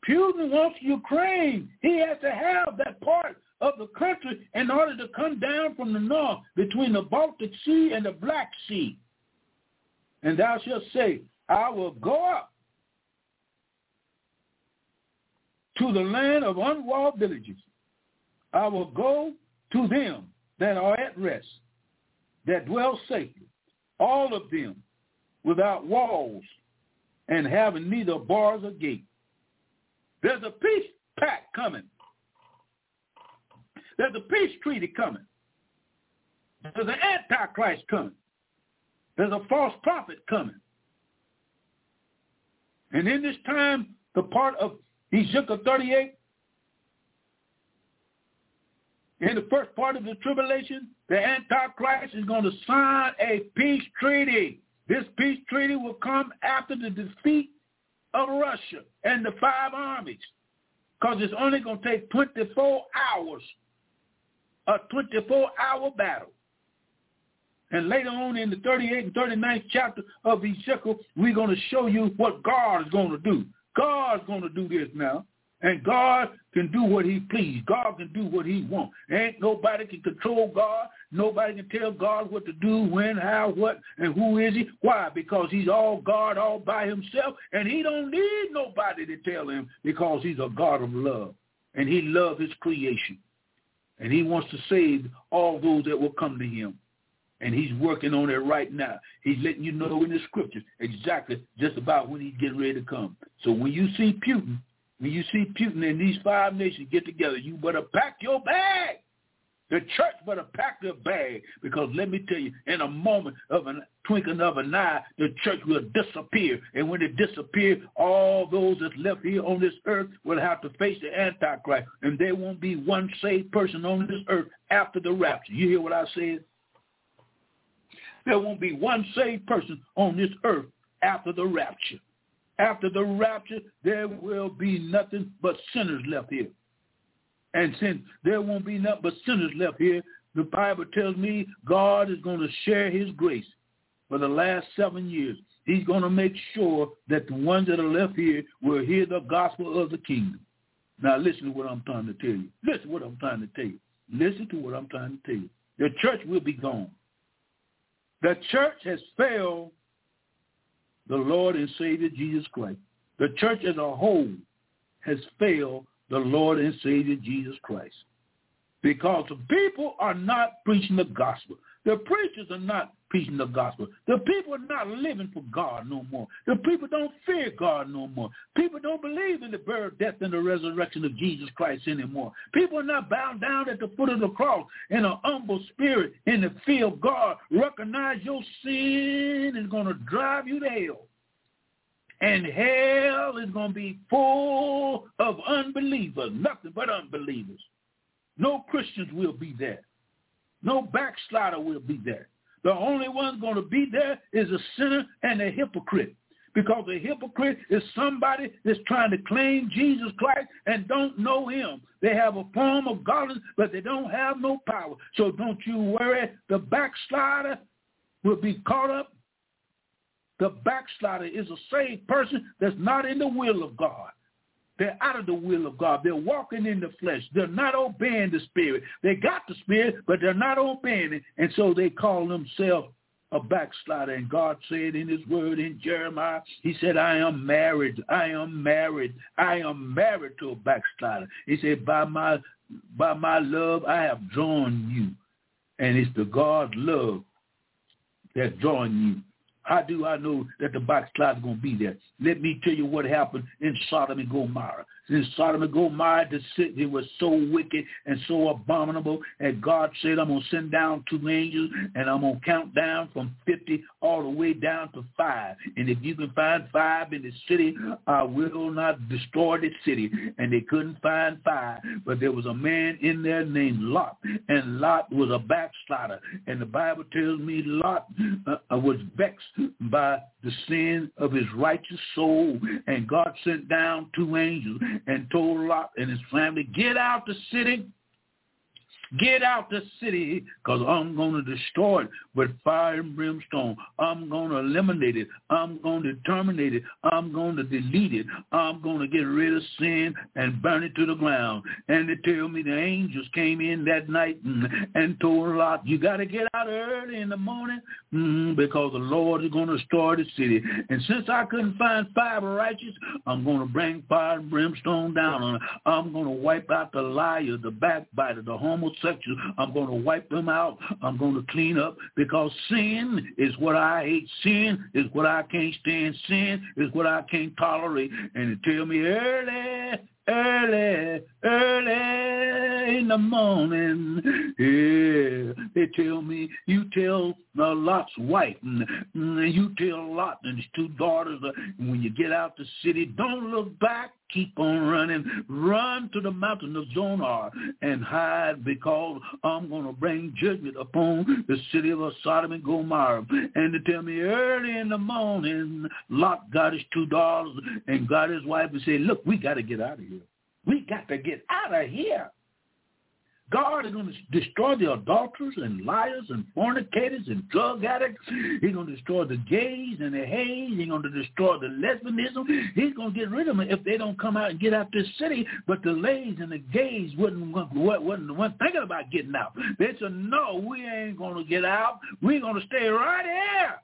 Putin wants Ukraine. He has to have that part of the country in order to come down from the north between the Baltic Sea and the Black Sea. And thou shalt say, I will go up to the land of unwalled villages. I will go to them that are at rest, that dwell safely, all of them without walls and having neither bars or gate. There's a peace pact coming. There's a peace treaty coming. There's an antichrist coming. There's a false prophet coming. And in this time, the part of Ezekiel 38, in the first part of the tribulation, the Antichrist is going to sign a peace treaty. This peace treaty will come after the defeat of Russia and the five armies because it's only going to take 24 hours, a 24-hour battle. And later on in the 38th and 39th chapter of Ezekiel, we're going to show you what God is going to do. God's going to do this now. And God can do what he please. God can do what he wants. Ain't nobody can control God. Nobody can tell God what to do, when, how, what, and who is he. Why? Because he's all God all by himself. And he don't need nobody to tell him because he's a God of love. And he loves his creation. And he wants to save all those that will come to him and he's working on it right now. He's letting you know in the scriptures exactly just about when he's getting ready to come. So when you see Putin, when you see Putin and these five nations get together, you better pack your bag. The church better pack their bag because let me tell you, in a moment of a twinkling of an eye, the church will disappear. And when it disappears, all those that's left here on this earth will have to face the Antichrist. And there won't be one saved person on this earth after the rapture. You hear what I said? There won't be one saved person on this earth after the rapture. After the rapture, there will be nothing but sinners left here. And since there won't be nothing but sinners left here, the Bible tells me God is going to share his grace for the last seven years. He's going to make sure that the ones that are left here will hear the gospel of the kingdom. Now listen to what I'm trying to tell you. Listen to what I'm trying to tell you. Listen to what I'm trying to tell you. The church will be gone. The church has failed the Lord and Savior Jesus Christ. The church as a whole has failed the Lord and Savior Jesus Christ. Because the people are not preaching the gospel. The preachers are not preaching the gospel. The people are not living for God no more. The people don't fear God no more. People don't believe in the birth, death, and the resurrection of Jesus Christ anymore. People are not bowed down at the foot of the cross in an humble spirit in the fear of God. Recognize your sin is going to drive you to hell. And hell is going to be full of unbelievers, nothing but unbelievers. No Christians will be there. No backslider will be there. The only one going to be there is a sinner and a hypocrite. Because a hypocrite is somebody that's trying to claim Jesus Christ and don't know him. They have a form of godliness, but they don't have no power. So don't you worry. The backslider will be caught up the backslider is a saved person that's not in the will of God. They're out of the will of God. They're walking in the flesh. They're not obeying the spirit. They got the spirit, but they're not obeying it. And so they call themselves a backslider. And God said in his word in Jeremiah, he said, I am married. I am married. I am married to a backslider. He said, by my, by my love, I have drawn you. And it's the God love that's drawn you. How do I know that the backslider is going to be there? Let me tell you what happened in Sodom and Gomorrah. In Sodom and Gomorrah, the city was so wicked and so abominable, and God said, I'm going to send down two angels, and I'm going to count down from 50 all the way down to five. And if you can find five in the city, I will not destroy the city. And they couldn't find five, but there was a man in there named Lot, and Lot was a backslider. And the Bible tells me Lot uh, was vexed by the sin of his righteous soul, and God sent down two angels and told Lot and his family, get out the city Get out the city because I'm going to destroy it with fire and brimstone. I'm going to eliminate it. I'm going to terminate it. I'm going to delete it. I'm going to get rid of sin and burn it to the ground. And they tell me the angels came in that night and, told Lot, you got to get out early in the morning mm, because the Lord is going to destroy the city. And since I couldn't find five righteous, I'm going to bring fire and brimstone down on it. I'm going to wipe out the liar, the backbiter, the homosexual I'm going to wipe them out. I'm going to clean up because sin is what I hate. Sin is what I can't stand. Sin is what I can't tolerate. And they tell me early, early, early in the morning. Yeah, they tell me, you tell uh, Lot's wife, and, and you tell Lot and his two daughters, uh, when you get out the city, don't look back keep on running. Run to the mountain of Zoar and hide because I'm going to bring judgment upon the city of Sodom and Gomorrah. And to tell me early in the morning, Lot got his two daughters and got his wife and said, look, we got to get out of here. We got to get out of here. God is going to destroy the adulterers and liars and fornicators and drug addicts. He's going to destroy the gays and the hays. He's going to destroy the lesbianism. He's going to get rid of them if they don't come out and get out this city. But the lays and the gays wasn't, wasn't, wasn't thinking about getting out. They said, no, we ain't going to get out. We're going to stay right here.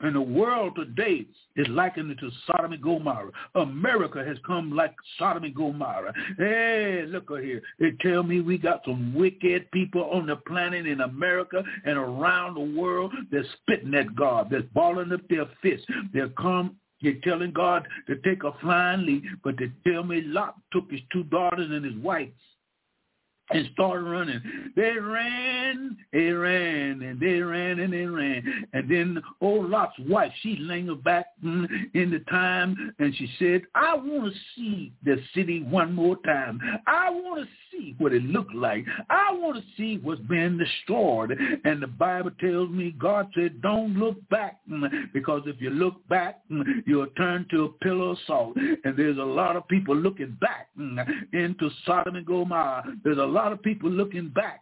And the world today is likened to Sodom and Gomorrah. America has come like Sodom and Gomorrah. Hey, look here. They tell me we got some wicked people on the planet in America and around the world that's spitting at God, that's balling up their fists. They'll come You're telling God to take a flying leap, but they tell me Lot took his two daughters and his wife and started running. They ran, they ran, and they ran, and they ran. And then old Lot's wife, she lingered back in the time, and she said, I want to see the city one more time. I want to see what it looked like. I want to see what's been destroyed. And the Bible tells me God said, don't look back, because if you look back, you'll turn to a pillar of salt. And there's a lot of people looking back into Sodom and Gomorrah. There's a lot lot of people looking back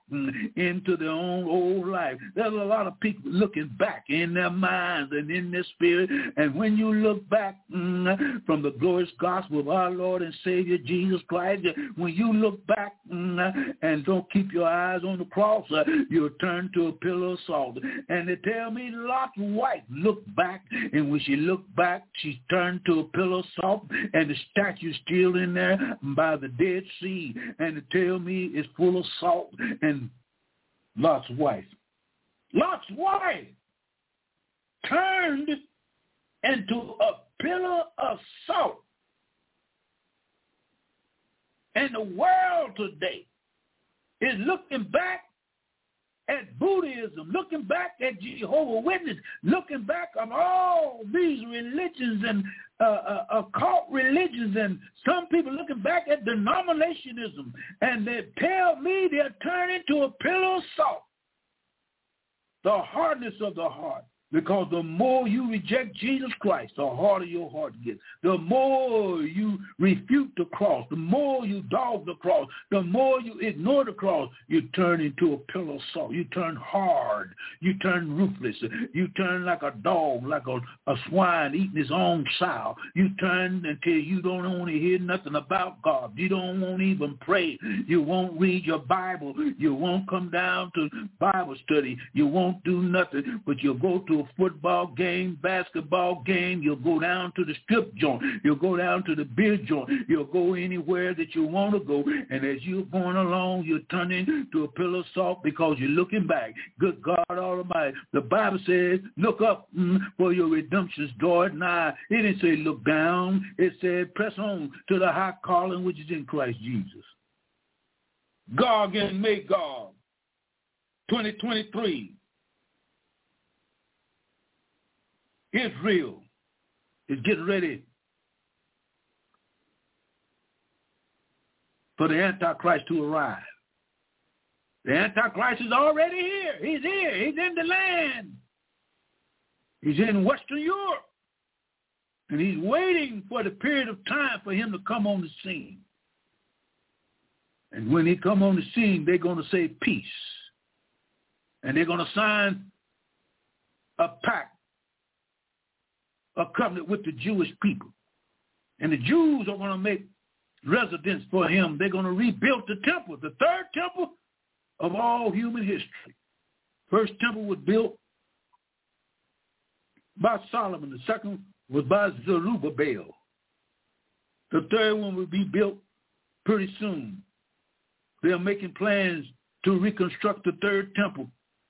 into their own old life. There's a lot of people looking back in their minds and in their spirit. And when you look back mm, from the glorious gospel of our Lord and Savior Jesus Christ, when you look back mm, and don't keep your eyes on the cross, you'll turn to a pillar of salt. And they tell me Lot's wife looked back, and when she looked back, she turned to a pillar of salt, and the statue's still in there by the Dead Sea. And they tell me it's full of salt and Lot's wife. Lot's wife turned into a pillar of salt. And the world today is looking back at Buddhism, looking back at Jehovah Witness, looking back on all these religions and uh, uh, occult religions, and some people looking back at denominationism, and they tell me they're turning to a pillar of salt. The hardness of the heart, because the more you reject Jesus Christ, the harder your heart gets. The more you refute the cross, the more you dog the cross, the more you ignore the cross, you turn into a pillar of salt. You turn hard. You turn ruthless. You turn like a dog, like a, a swine eating his own sow. You turn until you don't want to hear nothing about God. You don't want to even pray. You won't read your Bible. You won't come down to Bible study. You won't do nothing, but you'll go to a football game, basketball game. You'll go down to the strip joint. You'll go down to the beer joint. You'll go anywhere that you want to go. And as you're going along, you're turning to a pillar of salt because you're looking back. Good God Almighty. The Bible says, look up mm, for your redemption's draweth nigh. It didn't say look down. It said press on to the high calling which is in Christ Jesus. Gog and Magog, 2023. Israel is getting ready for the Antichrist to arrive. The Antichrist is already here. He's here. He's in the land. He's in Western Europe. And he's waiting for the period of time for him to come on the scene. And when he come on the scene, they're going to say peace. And they're going to sign a pact a covenant with the Jewish people. And the Jews are going to make residence for him. They're going to rebuild the temple, the third temple of all human history. First temple was built by Solomon. The second was by Zerubbabel. The third one will be built pretty soon. They're making plans to reconstruct the third temple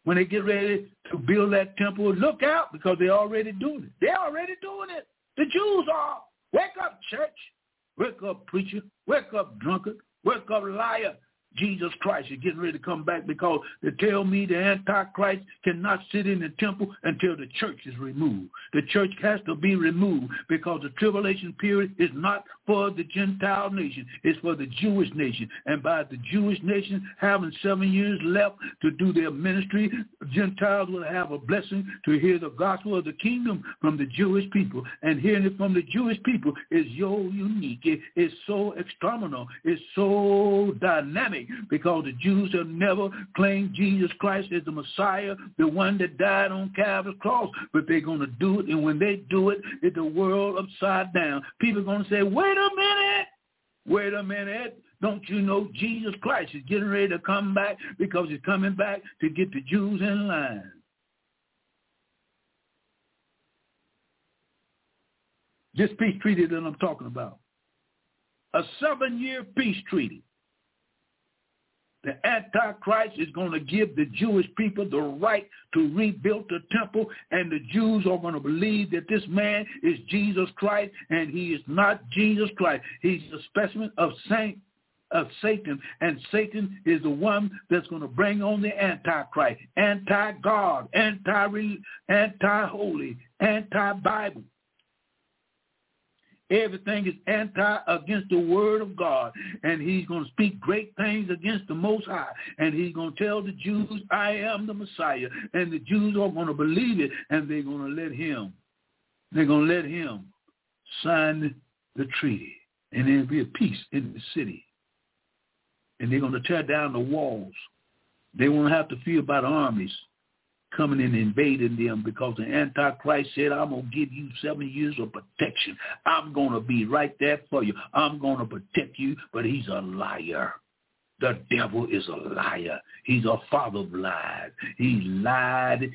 when they get ready to build that temple, look out because they're already doing it. They're already doing it. The Jews are. Wake up, church. Wake up, preacher. Wake up, drunkard. Wake up, liar. Jesus Christ is getting ready to come back because they tell me the Antichrist cannot sit in the temple until the church is removed. The church has to be removed because the tribulation period is not for the Gentile nation. It's for the Jewish nation. And by the Jewish nation having seven years left to do their ministry, Gentiles will have a blessing to hear the gospel of the kingdom from the Jewish people. And hearing it from the Jewish people is so unique. It is so extraordinary. It's so dynamic because the Jews have never claimed Jesus Christ as the Messiah, the one that died on Calvary's cross. But they're going to do it, and when they do it, it's the world upside down. People are going to say, wait a minute, wait a minute. Don't you know Jesus Christ is getting ready to come back because he's coming back to get the Jews in line. This peace treaty that I'm talking about. A seven-year peace treaty The Antichrist is going to give the Jewish people the right to rebuild the temple, and the Jews are going to believe that this man is Jesus Christ, and he is not Jesus Christ. He's a specimen of Saint of Satan, and Satan is the one that's going to bring on the Antichrist, anti-God, anti anti-holy, anti-Bible. Everything is anti against the word of God. And he's going to speak great things against the Most High. And he's going to tell the Jews, I am the Messiah. And the Jews are going to believe it. And they're going to let him, they're going to let him sign the treaty. And there'll be a peace in the city and they're going to tear down the walls. They won't have to fear about armies coming and invading them because the Antichrist said, I'm going to give you seven years of protection. I'm going to be right there for you. I'm going to protect you, but he's a liar. The devil is a liar. He's a father of lies. He lied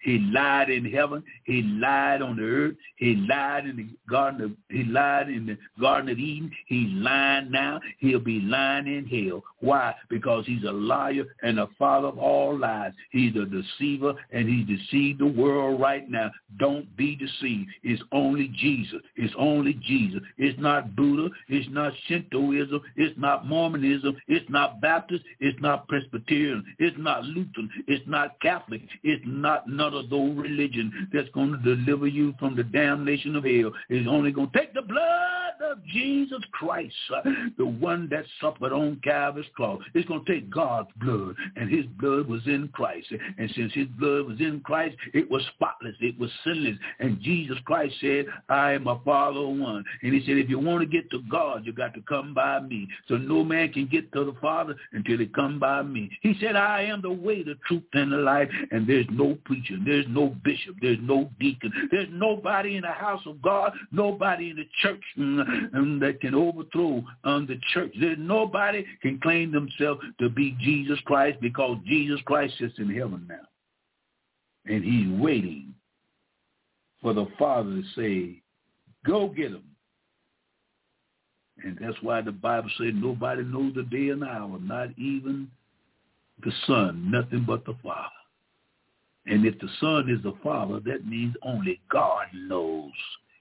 he lied in heaven. He lied on the earth. He lied in the garden of he lied in the Garden of Eden. He's lying now. He'll be lying in hell. Why? Because he's a liar and a father of all lies. He's a deceiver and he deceived the world right now. Don't be deceived. It's only Jesus. It's only Jesus. It's not Buddha. It's not Shintoism. It's not Mormonism. It's not Baptist. It's not Presbyterian. It's not Lutheran. It's not Catholic. It's not none of those religion that's going to deliver you from the damnation of hell. It's only going to take the blood of Jesus Christ, the one that suffered on Calvary's cross. It's going to take God's blood, and his blood was in Christ. And since his blood was in Christ, it was spotless. It was sinless. And Jesus Christ said, I am a Father one. And he said, if you want to get to God, you got to come by me. So no man can get to the Father until he come by me. He said, I am the way, the truth, and the life, and there's no preacher, there's no bishop. There's no deacon. There's nobody in the house of God, nobody in the church mm, that can overthrow um, the church. There's nobody can claim themselves to be Jesus Christ because Jesus Christ is in heaven now. And he's waiting for the Father to say, go get him. And that's why the Bible says nobody knows the day and hour, not even the Son, nothing but the Father. And if the Son is the Father, that means only God knows.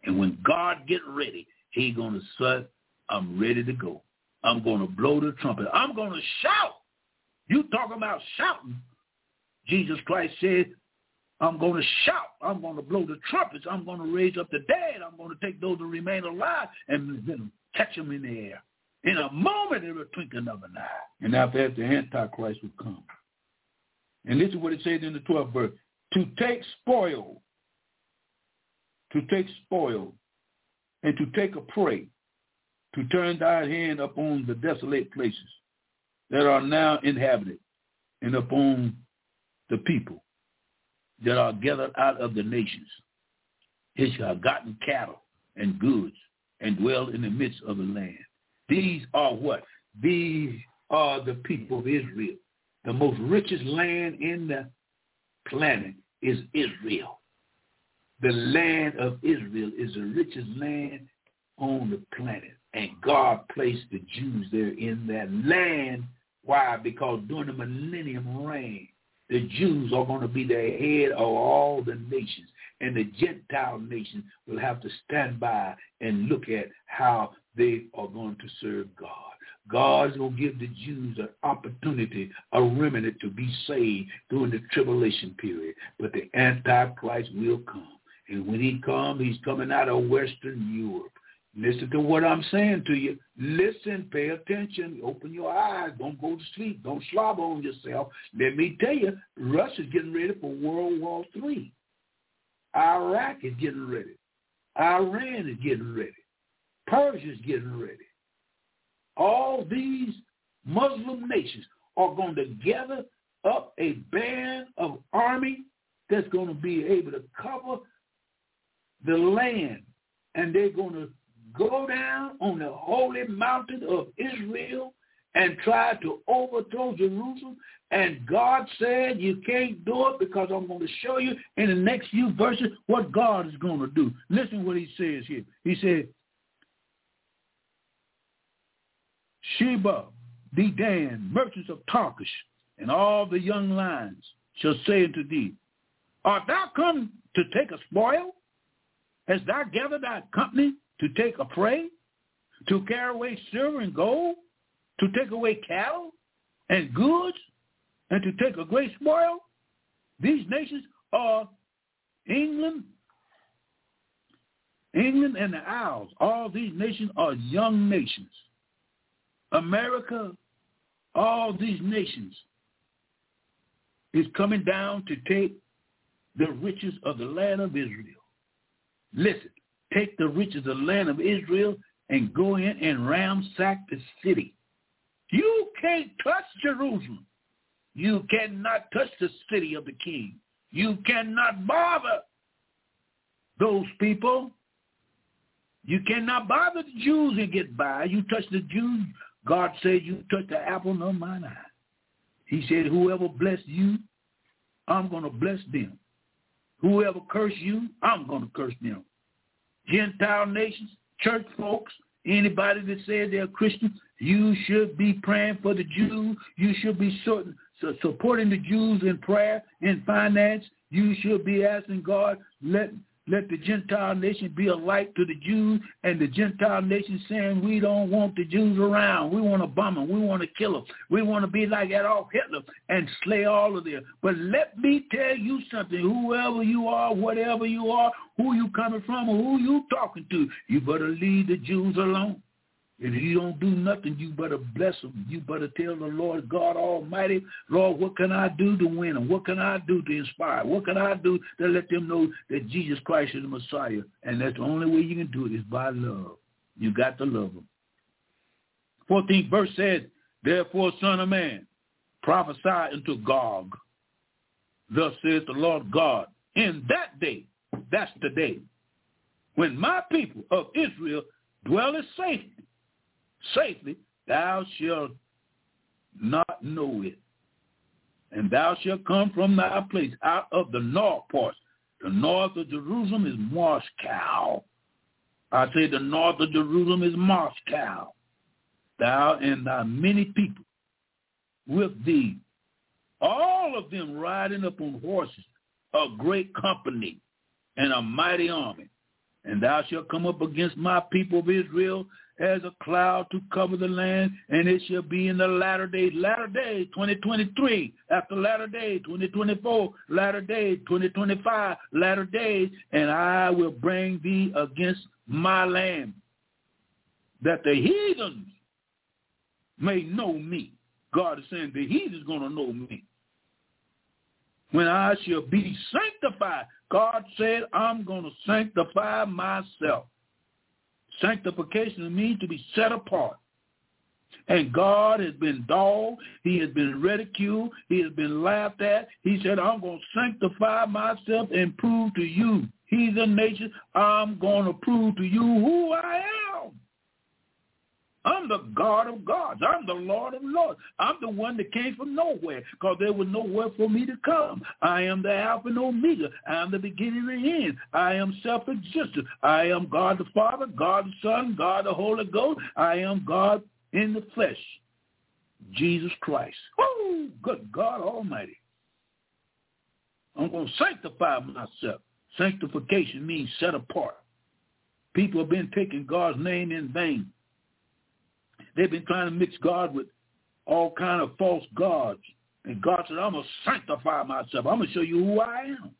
And when God get ready, he going to say, I'm ready to go. I'm going to blow the trumpet. I'm going to shout. You talking about shouting. Jesus Christ said, I'm going to shout. I'm going to blow the trumpets. I'm going to raise up the dead. I'm going to take those that remain alive and catch them in the air. In a moment, in a twinkling of an eye. And after that, the Antichrist will come. And this is what it says in the 12th verse. To take spoil, to take spoil, and to take a prey, to turn thy hand upon the desolate places that are now inhabited, and upon the people that are gathered out of the nations. Shall have gotten cattle and goods and dwell in the midst of the land. These are what? These are the people of Israel the most richest land in the planet is Israel. The land of Israel is the richest land on the planet. And God placed the Jews there in that land. Why? Because during the millennium reign, the Jews are going to be the head of all the nations. And the Gentile nations will have to stand by and look at how they are going to serve God. God's going to give the Jews an opportunity, a remnant to be saved during the tribulation period. But the Antichrist will come. And when he comes, he's coming out of Western Europe. Listen to what I'm saying to you. Listen, pay attention, open your eyes. Don't go to sleep. Don't slob on yourself. Let me tell you, Russia's getting ready for World War III. Iraq is getting ready. Iran is getting ready. Persia's getting ready all these Muslim nations are going to gather up a band of army that's going to be able to cover the land. And they're going to go down on the holy mountain of Israel and try to overthrow Jerusalem. And God said, you can't do it because I'm going to show you in the next few verses what God is going to do. Listen what he says here. He said, Sheba, Dedan, merchants of Tarshish, and all the young lions shall say unto thee, Art thou come to take a spoil? Hast thou gathered thy company to take a prey? To carry away silver and gold? To take away cattle and goods? And to take a great spoil? These nations are England, England and the Isles. All these nations are young nations. America, all these nations is coming down to take the riches of the land of Israel. Listen, take the riches of the land of Israel and go in and ransack the city. You can't touch Jerusalem. You cannot touch the city of the king. You cannot bother those people. You cannot bother the Jews and get by. You touch the Jews, God said you touch the apple of mine eye. He said, whoever bless you, I'm going to bless them. Whoever curse you, I'm going to curse them. Gentile nations, church folks, anybody that says they're Christian, you should be praying for the Jews. You should be supporting the Jews in prayer, and finance. You should be asking God, let let the Gentile nation be a light to the Jews and the Gentile nation saying we don't want the Jews around. We want to bomb them. We want to kill them. We want to be like Adolf Hitler and slay all of them. But let me tell you something. Whoever you are, whatever you are, who you coming from or who you talking to, you better leave the Jews alone. If you don't do nothing, you better bless them. You better tell the Lord God Almighty, Lord, what can I do to win them? What can I do to inspire? What can I do to let them know that Jesus Christ is the Messiah? And that's the only way you can do it is by love. You got to love them. 14th verse says, Therefore, son of man, prophesy unto Gog. Thus says the Lord God, in that day, that's the day, when my people of Israel dwell in safety, safely, thou shalt not know it. And thou shalt come from thy place out of the north part. The north of Jerusalem is Moscow. I say the north of Jerusalem is Moscow. Thou and thy many people with thee, all of them riding upon horses, a great company and a mighty army. And thou shalt come up against my people of Israel as a cloud to cover the land, and it shall be in the latter days, latter days 2023, after latter days 2024, latter days 2025, latter days, and I will bring thee against my land, that the heathens may know me. God is saying the heathens going to know me. When I shall be sanctified, God said, I'm going to sanctify myself. Sanctification means to be set apart. And God has been dogged. He has been ridiculed. He has been laughed at. He said, I'm going to sanctify myself and prove to you, heathen nation, I'm going to prove to you who I am. I'm the God of gods. I'm the Lord of lords. I'm the one that came from nowhere because there was nowhere for me to come. I am the Alpha and Omega. I am the beginning and the end. I am self-existent. I am God the Father, God the Son, God the Holy Ghost. I am God in the flesh, Jesus Christ. Oh, good God Almighty. I'm going to sanctify myself. Sanctification means set apart. People have been taking God's name in vain. They've been trying to mix God with all kind of false gods. And God said, I'm going to sanctify myself. I'm going to show you who I am.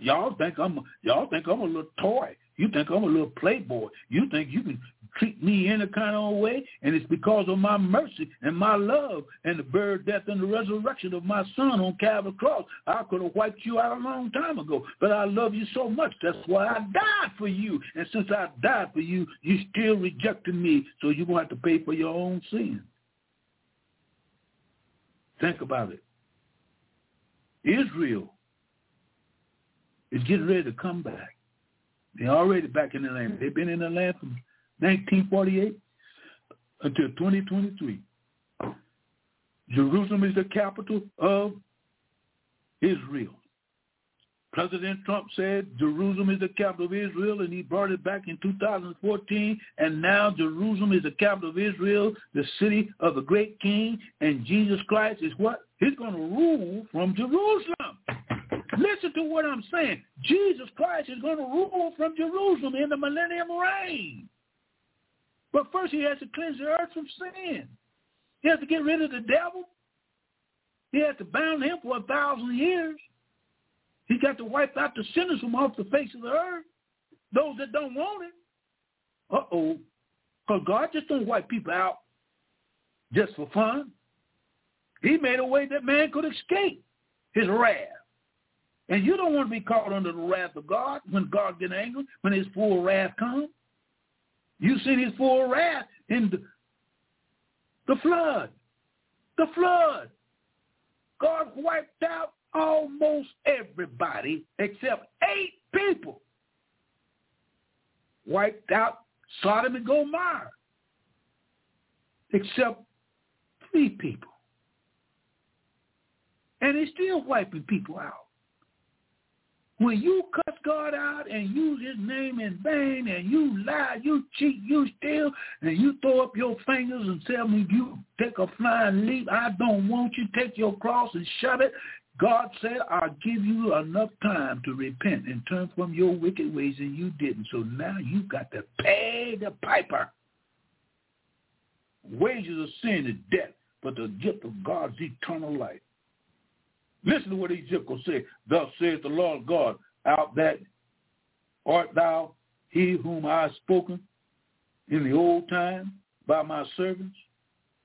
Y'all think I'm y'all think I'm a little toy. You think I'm a little playboy. You think you can treat me any kind of way, and it's because of my mercy and my love and the birth, death, and the resurrection of my son on Calvary cross. I could have wiped you out a long time ago, but I love you so much. That's why I died for you. And since I died for you, you still rejected me, so you're going to have to pay for your own sin. Think about it. Israel is getting ready to come back. They're already back in the land. They've been in the land from 1948 until 2023. Jerusalem is the capital of Israel. President Trump said Jerusalem is the capital of Israel, and he brought it back in 2014. And now Jerusalem is the capital of Israel, the city of the great king. And Jesus Christ is what? He's going to rule from Jerusalem. Listen to what I'm saying. Jesus Christ is going to rule from Jerusalem in the millennium reign. But first he has to cleanse the earth from sin. He has to get rid of the devil. He has to bound him for a thousand years. He got to wipe out the sinners from off the face of the earth. Those that don't want it. Uh-oh. Because God just don't wipe people out just for fun. He made a way that man could escape his wrath. And you don't want to be caught under the wrath of God when God gets angry, when his full wrath comes. You see his full wrath in the, the flood. The flood. God wiped out almost everybody except eight people. Wiped out Sodom and Gomorrah except three people. And he's still wiping people out. When you cuss God out and use his name in vain and you lie, you cheat, you steal, and you throw up your fingers and tell me you take a flying leap, I don't want you, take your cross and shove it. God said, I'll give you enough time to repent and turn from your wicked ways, and you didn't. So now you've got to pay the piper. Wages of sin is death, but the gift of God's eternal life. Listen to what Ezekiel said. Thus saith the Lord God, out that art thou he whom I have spoken in the old time by my servants,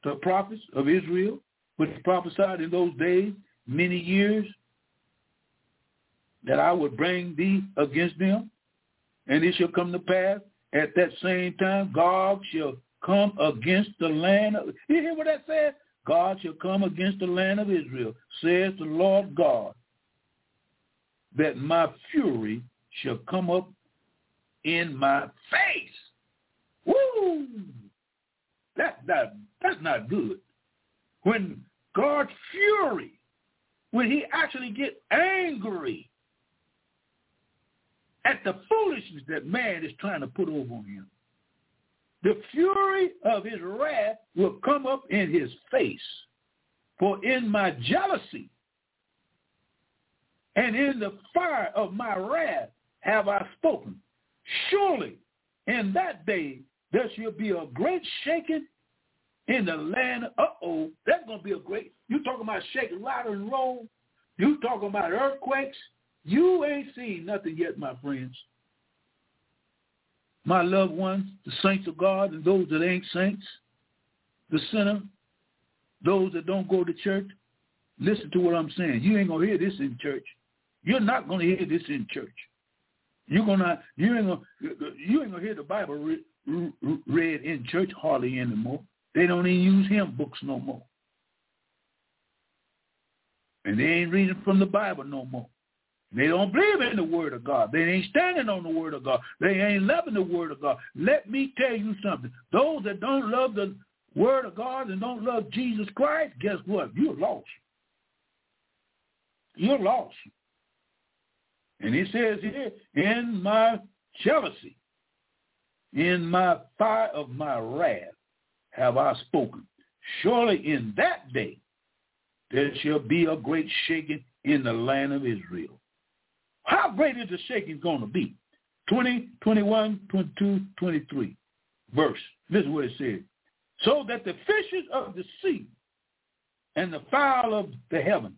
the prophets of Israel, which prophesied in those days many years that I would bring thee against them. And it shall come to pass at that same time, God shall come against the land. Of, you hear what that says? God shall come against the land of Israel, says the Lord God, that my fury shall come up in my face. Woo! That's not, that's not good. When God's fury, when he actually gets angry at the foolishness that man is trying to put over him the fury of his wrath will come up in his face. For in my jealousy and in the fire of my wrath have I spoken. Surely in that day there shall be a great shaking in the land. Uh-oh, that's going to be a great, you talking about shaking, louder and roll. You talking about earthquakes. You ain't seen nothing yet, my friends my loved ones, the saints of God and those that ain't saints, the sinner, those that don't go to church, listen to what I'm saying. You ain't gonna hear this in church. You're not gonna hear this in church. You're gonna you ain't gonna you ain't gonna hear the Bible read, read in church hardly anymore. They don't even use hymn books no more, and they ain't reading from the Bible no more. They don't believe in the word of God. They ain't standing on the word of God. They ain't loving the word of God. Let me tell you something. Those that don't love the word of God and don't love Jesus Christ, guess what? You're lost. You're lost. And he says here, in my jealousy, in my fire of my wrath have I spoken. Surely in that day there shall be a great shaking in the land of Israel. How great is the shaking going to be? 20, 21, 22, 23 verse. This is what it says. So that the fishes of the sea and the fowl of the heaven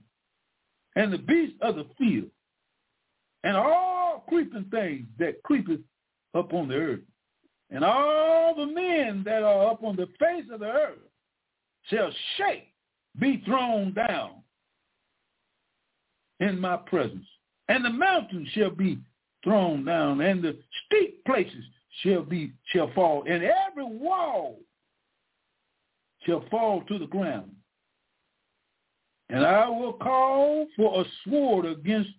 and the beasts of the field and all creeping things that creepeth upon the earth and all the men that are upon the face of the earth shall shake, be thrown down in my presence and the mountains shall be thrown down, and the steep places shall be shall fall, and every wall shall fall to the ground. And I will call for a sword against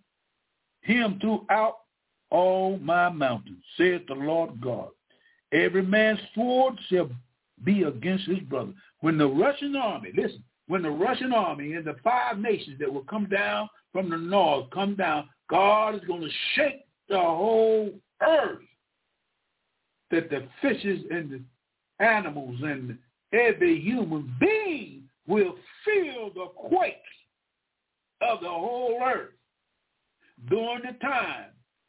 him throughout all my mountains, saith the Lord God. Every man's sword shall be against his brother. When the Russian army, listen, when the Russian army and the five nations that will come down from the north come down God is going to shake the whole earth. That the fishes and the animals and every human being will feel the quake of the whole earth during the time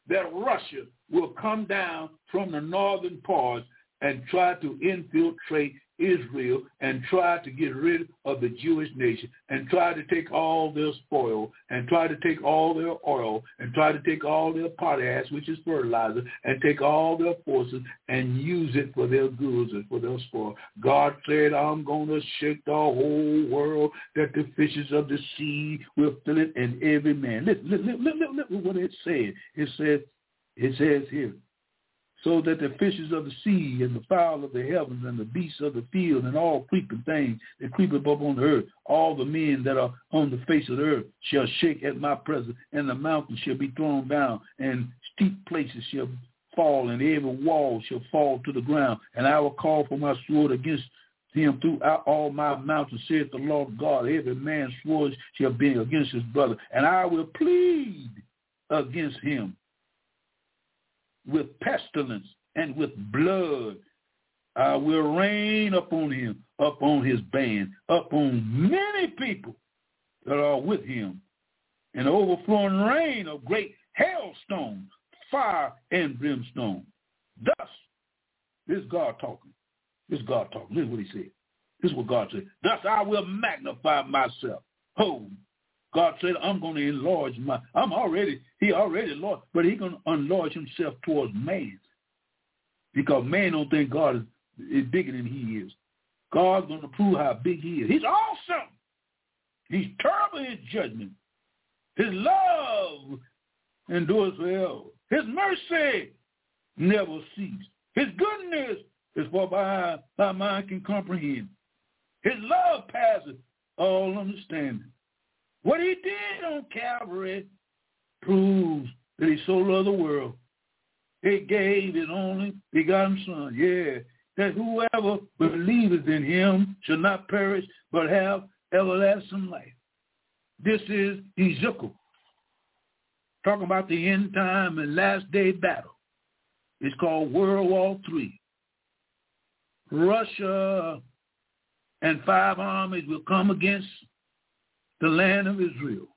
that Russia will come down from the northern parts and try to infiltrate Israel and try to get rid of the Jewish nation and try to take all their spoil and try to take all their oil and try to take all their potash, which is fertilizer, and take all their forces and use it for their goods and for their spoil. God said, I'm going to shake the whole world that the fishes of the sea will fill it and every man. Listen, listen, listen, listen what it said. It says, it says here, so that the fishes of the sea and the fowl of the heavens and the beasts of the field and all creeping things that creep up on the earth, all the men that are on the face of the earth shall shake at my presence, and the mountains shall be thrown down, and steep places shall fall, and every wall shall fall to the ground, and I will call for my sword against him throughout all my mountains, saith the Lord God. Every man's sword shall be against his brother, and I will plead against him with pestilence and with blood. I will rain upon him, upon his band, upon many people that are with him, an overflowing rain of great hailstones, fire and brimstone. Thus, this God talking. This God talking. This is what he said. This is what God said. Thus I will magnify myself. Oh, God said, I'm going to enlarge my, I'm already, he already Lord, but he going to enlarge himself towards man. Because man don't think God is, is bigger than he is. God's going to prove how big he is. He's awesome. He's terrible in judgment. His love endures forever. His mercy never ceases. His goodness is what my, my mind can comprehend. His love passes all understanding. What he did on Calvary proves that he so loved the world. He gave his only begotten son. Yeah, that whoever believeth in him shall not perish, but have everlasting life. This is Ezekiel. Talking about the end time and last day battle. It's called World War III. Russia and five armies will come against the land of Israel.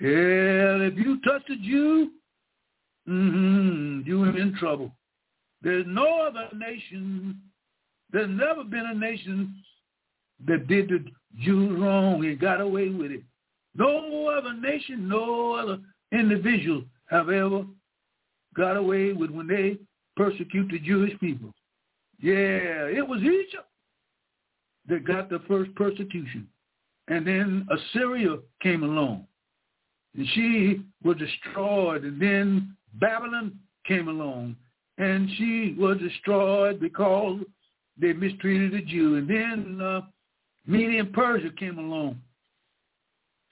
Yeah, if you touch a Jew, mm-hmm, you're in trouble. There's no other nation, there's never been a nation that did the Jews wrong and got away with it. No other nation, no other individual have ever got away with when they persecute the Jewish people. Yeah, it was Egypt that got the first persecution. And then Assyria came along. And she was destroyed. And then Babylon came along. And she was destroyed because they mistreated the Jew. And then uh, Media and Persia came along.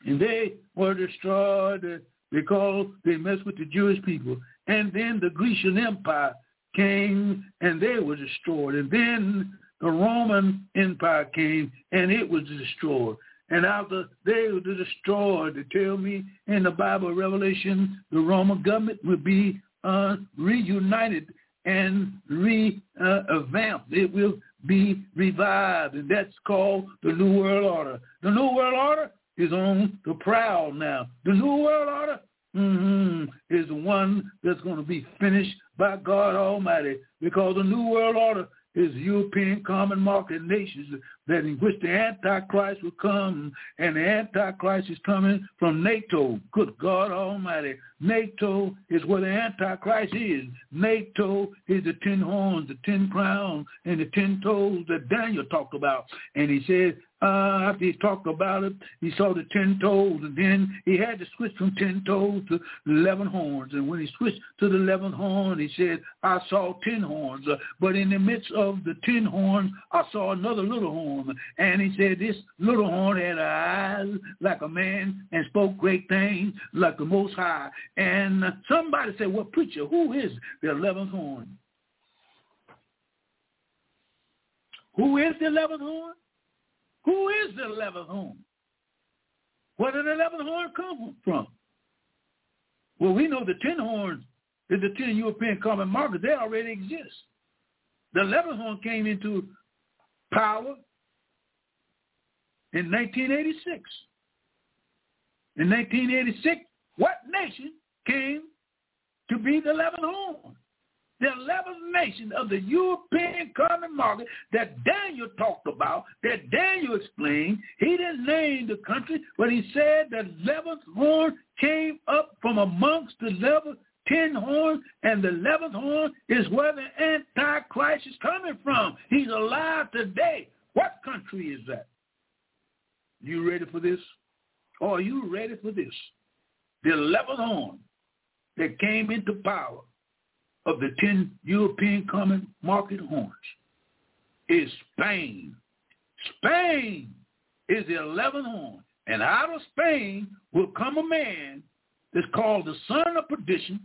And they were destroyed because they messed with the Jewish people. And then the Grecian Empire came and they were destroyed. And then the Roman Empire came and it was destroyed. And after they were destroyed, they tell me in the Bible Revelation, the Roman government will be uh, reunited and revamped. it will be revived, and that's called the New World Order. The New World Order is on the prowl now. The New World Order mm-hmm, is the one that's going to be finished by God Almighty because the New World Order is European common market nations that in which the Antichrist will come, and the Antichrist is coming from NATO. Good God Almighty. NATO is where the Antichrist is. NATO is the ten horns, the ten crowns, and the ten toes that Daniel talked about. And he said, uh, after he talked about it, he saw the ten toes, and then he had to switch from ten toes to eleven horns. And when he switched to the eleventh horn, he said, I saw ten horns. Uh, but in the midst of the ten horns, I saw another little horn. And he said, this little horn had eyes like a man and spoke great things like the Most High. And somebody said, well, preacher, who is the eleventh horn? Who is the eleventh horn? Who is the eleventh horn? Where did the eleventh horn come from? Well, we know the 10 horns is the ten European common markets. They already exist. The eleven horn came into power in 1986. In 1986, what nation came to be the 11th horn? The 11th nation of the European common market that Daniel talked about, that Daniel explained. He didn't name the country, but he said the 11th horn came up from amongst the 11 ten horns, and the eleventh horn is where the Antichrist is coming from. He's alive today. What country is that? You ready for this? Or are you ready for this? The eleventh horn that came into power of the ten European common market horns is Spain. Spain is the eleventh horn. And out of Spain will come a man that's called the son of perdition,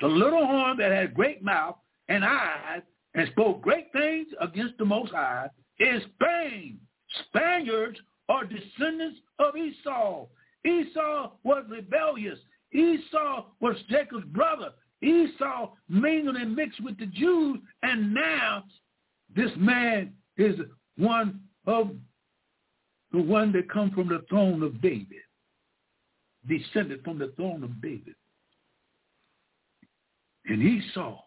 the little horn that had great mouth and eyes and spoke great things against the Most High, is Spain. Spaniards are descendants of Esau. Esau was rebellious. Esau was Jacob's brother. Esau mingled and mixed with the Jews, and now this man is one of the one that come from the throne of David, descended from the throne of David. And Esau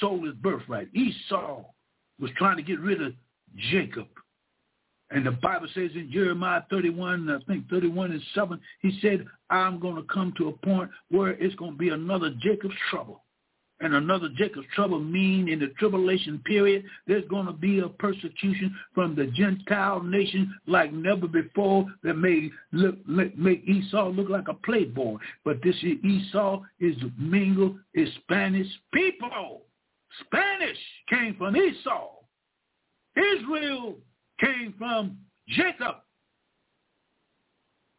sold his birthright. Esau was trying to get rid of Jacob. And the Bible says in Jeremiah 31, I think 31 and 7, he said, I'm going to come to a point where it's going to be another Jacob's trouble. And another Jacob's trouble mean in the tribulation period, there's going to be a persecution from the Gentile nation like never before that may look, make Esau look like a playboy. But this Esau is mingled, is Spanish people. Spanish came from Esau. Israel came from Jacob.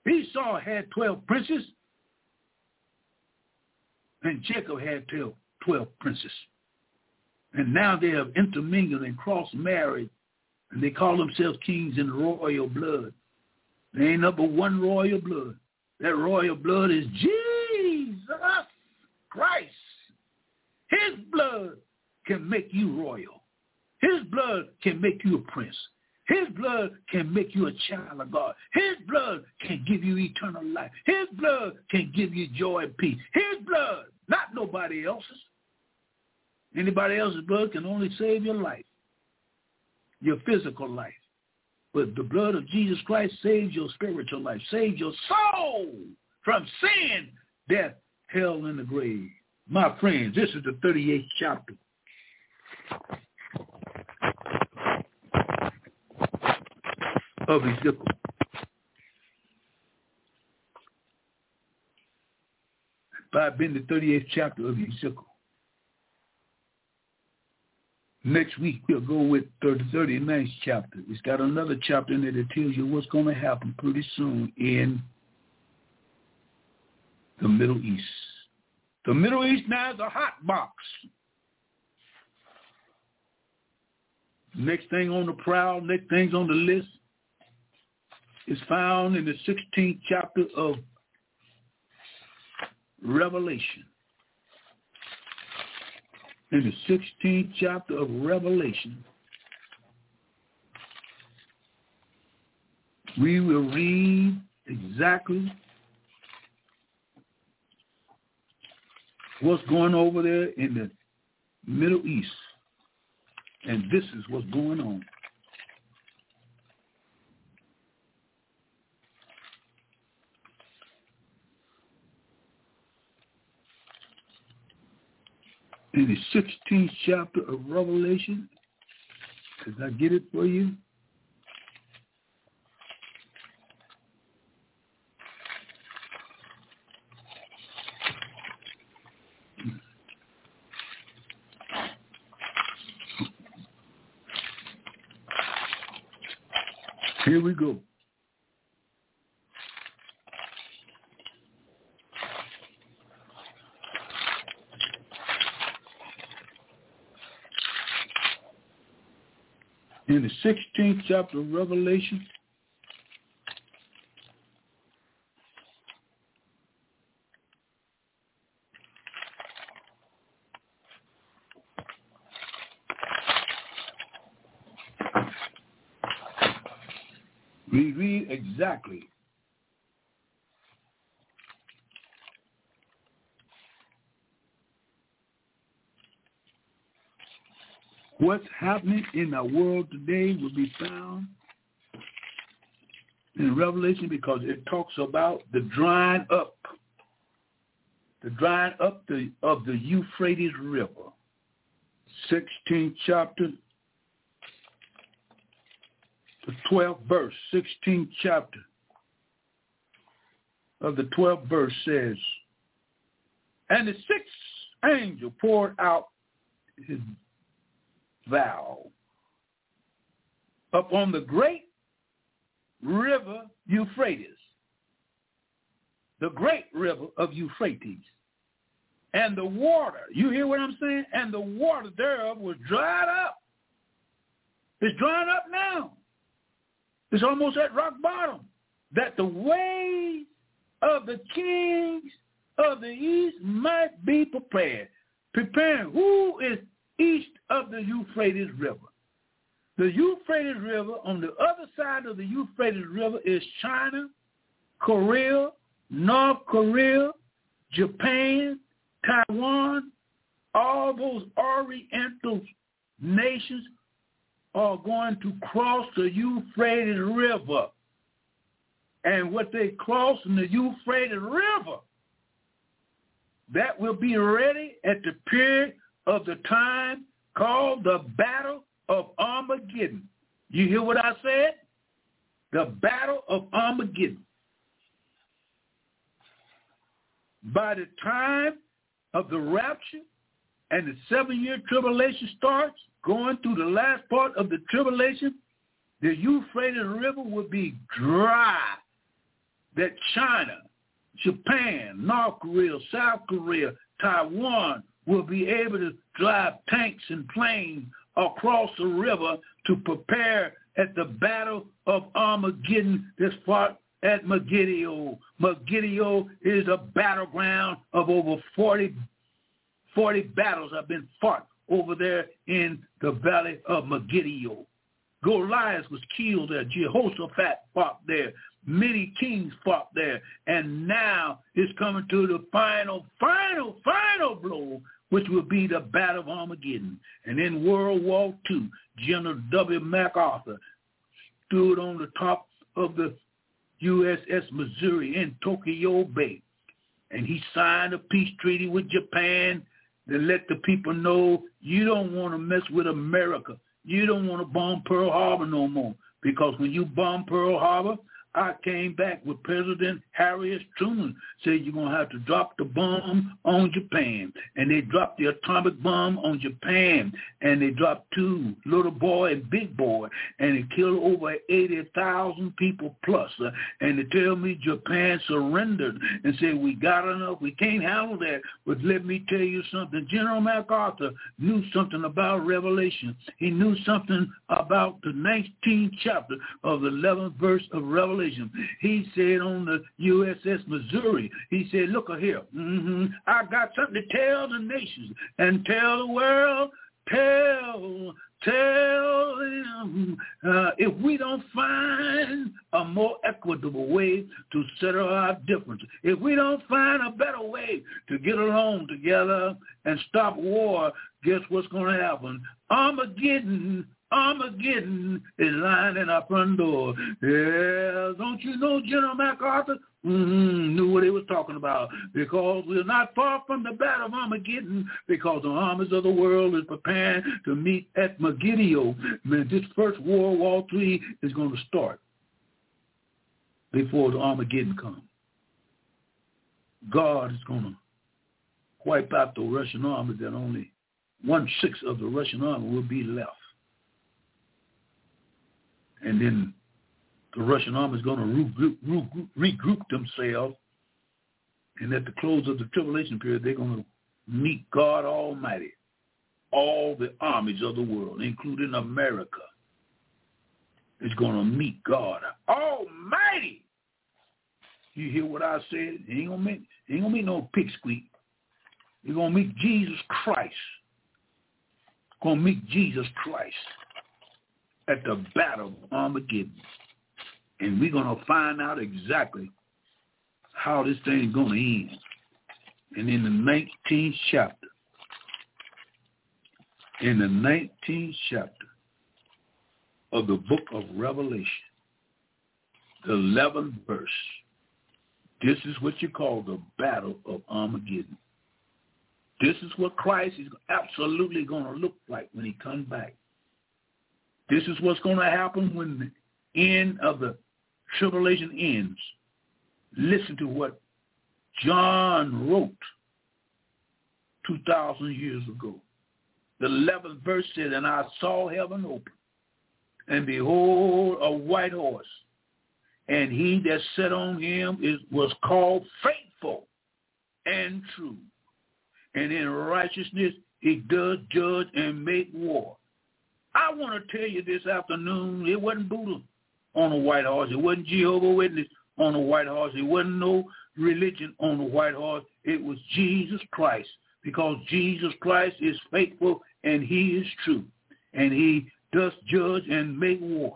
Esau had 12 princes, and Jacob had 12, 12 princes. And now they have intermingled and cross-married, and they call themselves kings in royal blood. They ain't up but one royal blood. That royal blood is Jesus Christ. His blood can make you royal. His blood can make you a prince. His blood can make you a child of God. His blood can give you eternal life. His blood can give you joy and peace. His blood, not nobody else's. Anybody else's blood can only save your life, your physical life. But the blood of Jesus Christ saves your spiritual life, saves your soul from sin, death, hell, and the grave. My friends, this is the 38th chapter of Ezekiel. I've been the 38th chapter of Ezekiel. Next week we'll go with the 39th chapter. It's got another chapter in there that tells you what's going to happen pretty soon in the Middle East. The Middle East now is a hot box. Next thing on the prowl, next thing's on the list is found in the 16th chapter of Revelation. In the 16th chapter of Revelation, we will read exactly what's going over there in the Middle East. And this is what's going on. In the 16th chapter of Revelation. Did I get it for you? 16th chapter of Revelation. We read exactly what's happening in our world today will be found in Revelation because it talks about the drying up, the drying up the, of the Euphrates River. 16th chapter, the 12th verse, 16th chapter of the 12th verse says, And the sixth angel poured out his vow upon the great river Euphrates, the great river of Euphrates. And the water, you hear what I'm saying? And the water thereof was dried up. It's dried up now. It's almost at rock bottom. That the ways of the kings of the east might be prepared. Preparing who is east of the Euphrates River. The Euphrates River, on the other side of the Euphrates River is China, Korea, North Korea, Japan, Taiwan, all those Oriental nations are going to cross the Euphrates River. And what they cross in the Euphrates River, that will be ready at the period of the time called the Battle of Armageddon. You hear what I said? The Battle of Armageddon. By the time of the rapture and the seven-year tribulation starts, going through the last part of the tribulation, the Euphrates River will be dry. That China, Japan, North Korea, South Korea, Taiwan will be able to drive tanks and planes across the river to prepare at the battle of Armageddon that's fought at Megiddo. Megiddo is a battleground of over 40, 40 battles have been fought over there in the valley of Megiddo. Goliath was killed there. Jehoshaphat fought there. Many kings fought there. And now it's coming to the final, final, final blow which will be the Battle of Armageddon. And in World War II, General W. MacArthur stood on the top of the USS Missouri in Tokyo Bay. And he signed a peace treaty with Japan to let the people know you don't want to mess with America. You don't want to bomb Pearl Harbor no more. Because when you bomb Pearl Harbor, I came back with President Harry S. Truman, said you're going to have to drop the bomb on Japan. And they dropped the atomic bomb on Japan. And they dropped two, little boy and big boy. And it killed over 80,000 people plus. Uh, and they tell me Japan surrendered and said, we got enough. We can't handle that. But let me tell you something. General MacArthur knew something about Revelation. He knew something about the 19th chapter of the 11th verse of Revelation television. He said on the USS Missouri, he said, look here, mm-hmm, I got something to tell the nations and tell the world, tell tell them uh, if we don't find a more equitable way to settle our differences, if we don't find a better way to get along together and stop war, guess what's going to happen? Armageddon Armageddon is lying in our front door. Yeah, don't you know General MacArthur mm-hmm, knew what he was talking about because we're not far from the battle of Armageddon because the armies of the world is preparing to meet at Megiddo. Man, this first World War III is going to start before the Armageddon comes. God is going to wipe out the Russian army that only one-sixth of the Russian army will be left and then the Russian army is going to regroup, regroup, themselves, and at the close of the tribulation period, they're going to meet God Almighty, all the armies of the world, including America, is going to meet God Almighty. You hear what I said? He ain't gonna meet, ain't gonna no pig squeak. You're gonna meet Jesus Christ. Gonna meet Jesus Christ at the battle of Armageddon. And we're going to find out exactly how this thing is going to end. And in the 19th chapter, in the 19th chapter of the book of Revelation, the 11th verse, this is what you call the battle of Armageddon. This is what Christ is absolutely going to look like when he comes back. This is what's going to happen when the end of the tribulation ends. Listen to what John wrote 2,000 years ago. The 11th verse says, And I saw heaven open, and behold, a white horse. And he that sat on him is, was called faithful and true. And in righteousness he does judge and make war. I want to tell you this afternoon, it wasn't Buddha on a white horse. It wasn't Jehovah Witness on a white horse. It wasn't no religion on a white horse. It was Jesus Christ because Jesus Christ is faithful and he is true. And he does judge and make war.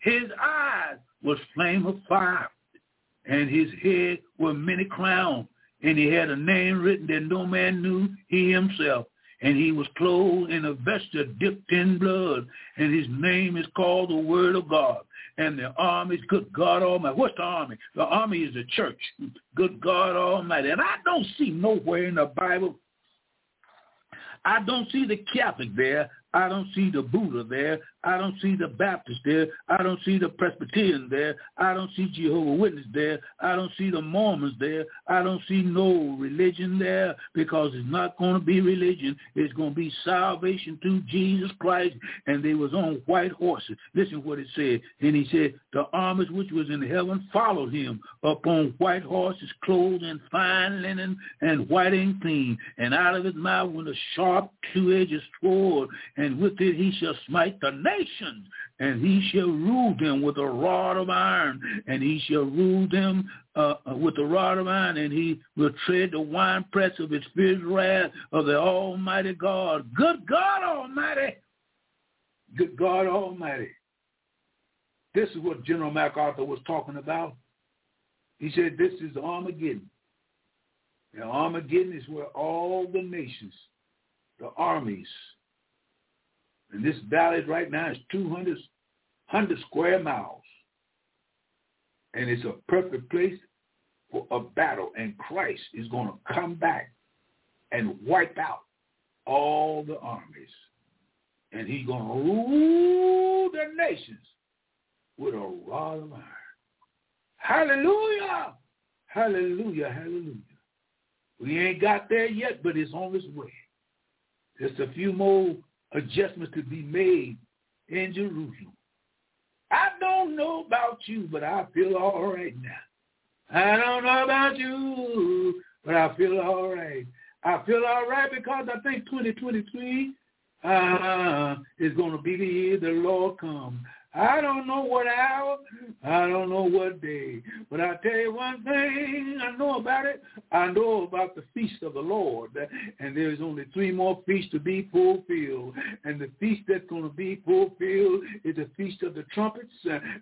His eyes was flame of fire and his head were many crowns and he had a name written that no man knew he himself and he was clothed in a vesture dipped in blood, and his name is called the Word of God. And the army is good God Almighty. What's the army? The army is the church. Good God Almighty. And I don't see nowhere in the Bible I don't see the Catholic there. I don't see the Buddha there. I don't see the Baptist there. I don't see the Presbyterian there. I don't see Jehovah Witness there. I don't see the Mormons there. I don't see no religion there because it's not going to be religion. It's going to be salvation through Jesus Christ. And they was on white horses. Listen what it said. And he said, the armies which was in heaven followed him upon white horses, clothed in fine linen and white and clean. And out of his mouth went a sharp two-edged sword and with it he shall smite the nations, and he shall rule them with a rod of iron, and he shall rule them uh, uh, with a rod of iron, and he will tread the winepress of his fierce wrath of the Almighty God. Good God Almighty! Good God Almighty! This is what General MacArthur was talking about. He said this is Armageddon. And Armageddon is where all the nations, the armies, and this valley right now is 200 100 square miles. And it's a perfect place for a battle. And Christ is going to come back and wipe out all the armies. And he's going to rule the nations with a rod of iron. Hallelujah! Hallelujah, hallelujah. We ain't got there yet, but it's on its way. Just a few more adjustments to be made in Jerusalem. I don't know about you, but I feel all right now. I don't know about you, but I feel all right. I feel all right because I think 2023 uh, is going to be the year the Lord comes. I don't know what hour, I don't know what day, but I tell you one thing I know about it. I know about the feast of the Lord, and there's only three more feasts to be fulfilled. And the feast that's going to be fulfilled is the feast of the trumpets,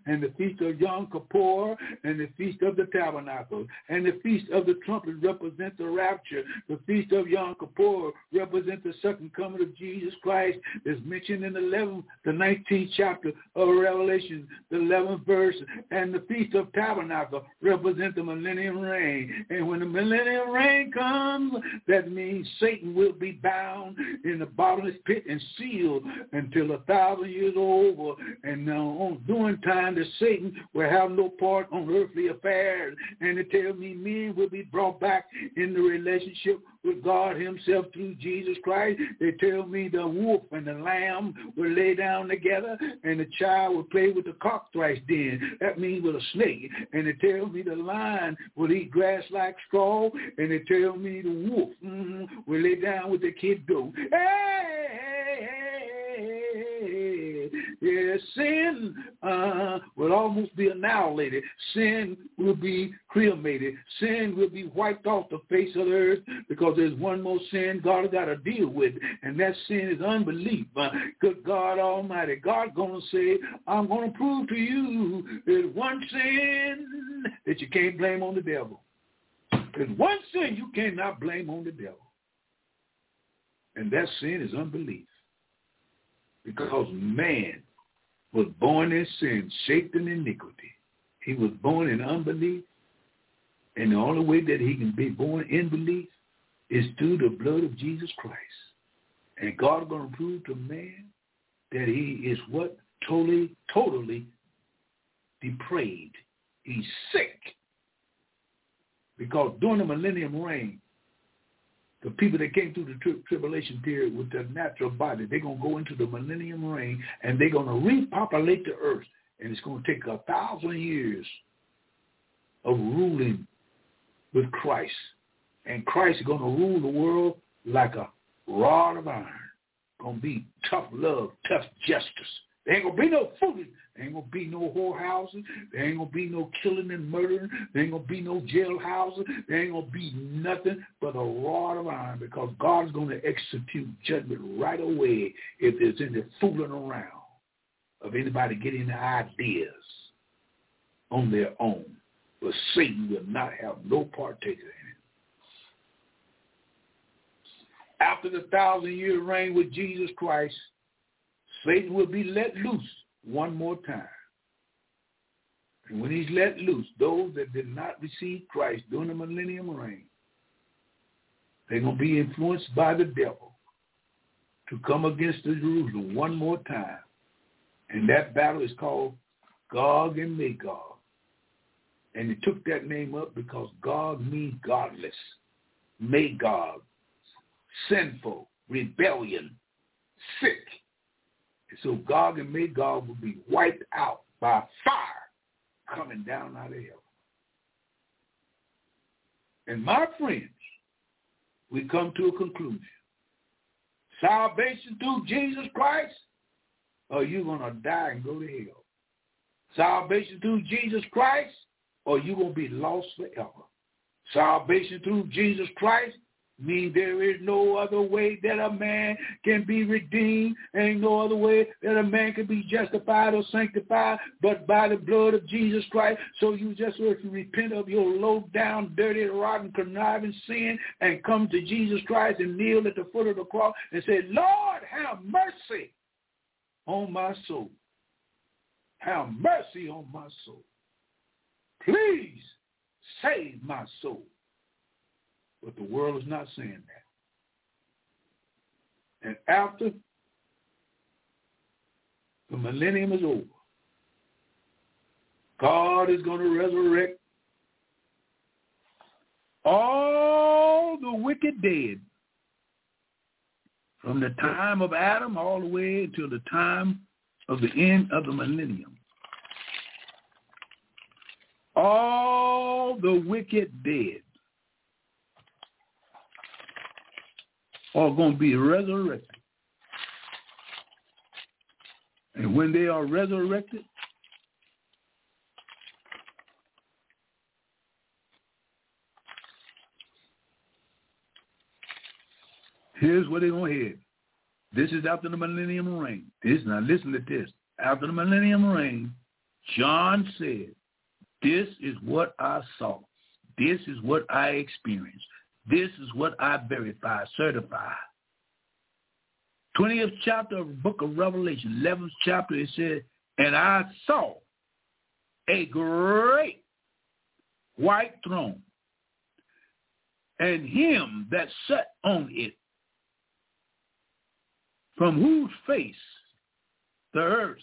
and the feast of Yom Kippur, and the feast of the tabernacle. And the feast of the trumpets represents the rapture. The feast of Yom Kippur represents the second coming of Jesus Christ, that's mentioned in the 11th, the 19th chapter of Revelation, the 11th verse, and the Feast of Tabernacle represent the millennium reign. And when the millennium reign comes, that means Satan will be bound in the bottomless pit and sealed until a thousand years over. And now on during time, the Satan will have no part on earthly affairs. And it tells me men will be brought back in the relationship with God himself through Jesus Christ. They tell me the wolf and the lamb will lay down together and the child will play with the cockatrice den. That means with a snake. And they tell me the lion will eat grass like straw. And they tell me the wolf mm, will lay down with the kid goat. Hey, Yeah, sin uh, will almost be annihilated. Sin will be cremated. Sin will be wiped off the face of the earth because there's one more sin God has got to deal with, and that sin is unbelief. Uh, good God Almighty, God going to say, I'm going to prove to you there's one sin that you can't blame on the devil. There's one sin you cannot blame on the devil. And that sin is unbelief. Because man was born in sin, shaped in iniquity. He was born in unbelief. And the only way that he can be born in belief is through the blood of Jesus Christ. And God is going to prove to man that he is what? Totally, totally depraved. He's sick. Because during the millennium reign, the people that came through the tri- tribulation period with their natural body, they're going to go into the millennium reign and they're going to repopulate the earth. And it's going to take a thousand years of ruling with Christ. And Christ is going to rule the world like a rod of iron. Going to be tough love, tough justice. There ain't going to be no foolishness. There ain't gonna be no whorehouses. There ain't gonna be no killing and murdering. There ain't gonna be no jailhouses. There ain't gonna be nothing but a rod of iron because God's gonna execute judgment right away if there's any fooling around of anybody getting ideas on their own. But Satan will not have no partaker in it. After the thousand year reign with Jesus Christ, Satan will be let loose one more time. And when he's let loose, those that did not receive Christ during the millennium reign, they're going to be influenced by the devil to come against the Jerusalem one more time. And that battle is called Gog and Magog. And it took that name up because Gog means godless. Magog, sinful, rebellion, sick. So Gog and Magog will be wiped out by fire coming down out of heaven. And my friends, we come to a conclusion. Salvation through Jesus Christ, or you're going to die and go to hell. Salvation through Jesus Christ, or you're going to be lost forever. Salvation through Jesus Christ, mean there is no other way that a man can be redeemed. Ain't no other way that a man can be justified or sanctified but by the blood of Jesus Christ. So you just have to repent of your low down, dirty, rotten, conniving sin and come to Jesus Christ and kneel at the foot of the cross and say, Lord, have mercy on my soul. Have mercy on my soul. Please save my soul. But the world is not saying that. And after the millennium is over, God is going to resurrect all the wicked dead from the time of Adam all the way until the time of the end of the millennium. All the wicked dead are going to be resurrected. And when they are resurrected, here's where they're going to head. This is after the millennium reign. This now listen to this. After the millennium reign, John said, This is what I saw. This is what I experienced. This is what I verify, certify. 20th chapter of book of Revelation, 11th chapter, it says, And I saw a great white throne, and him that sat on it, from whose face the earth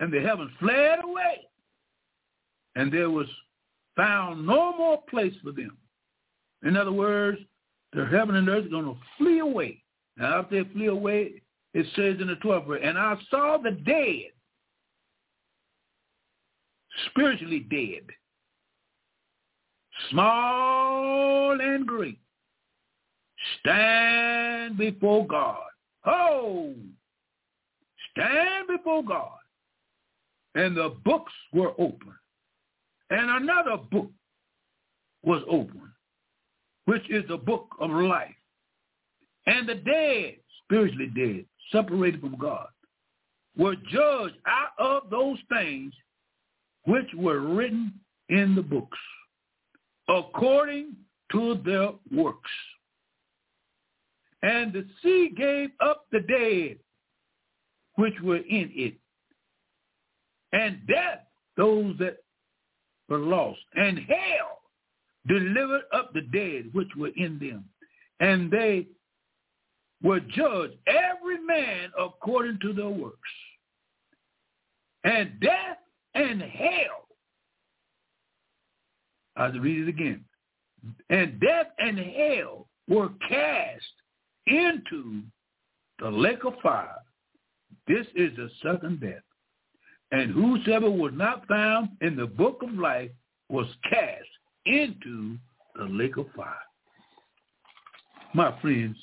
and the heavens fled away, and there was found no more place for them. In other words, the heaven and earth are going to flee away. Now, after they flee away, it says in the 12th verse, and I saw the dead, spiritually dead, small and great, stand before God. Oh, stand before God. And the books were open. And another book was open, which is the book of life. And the dead, spiritually dead, separated from God, were judged out of those things which were written in the books, according to their works. And the sea gave up the dead which were in it, and death those that were lost, and hell delivered up the dead which were in them, and they were judged every man according to their works. And death and hell, I'll read it again, and death and hell were cast into the lake of fire. This is the second death. And whosoever was not found in the book of life was cast into the lake of fire. My friends,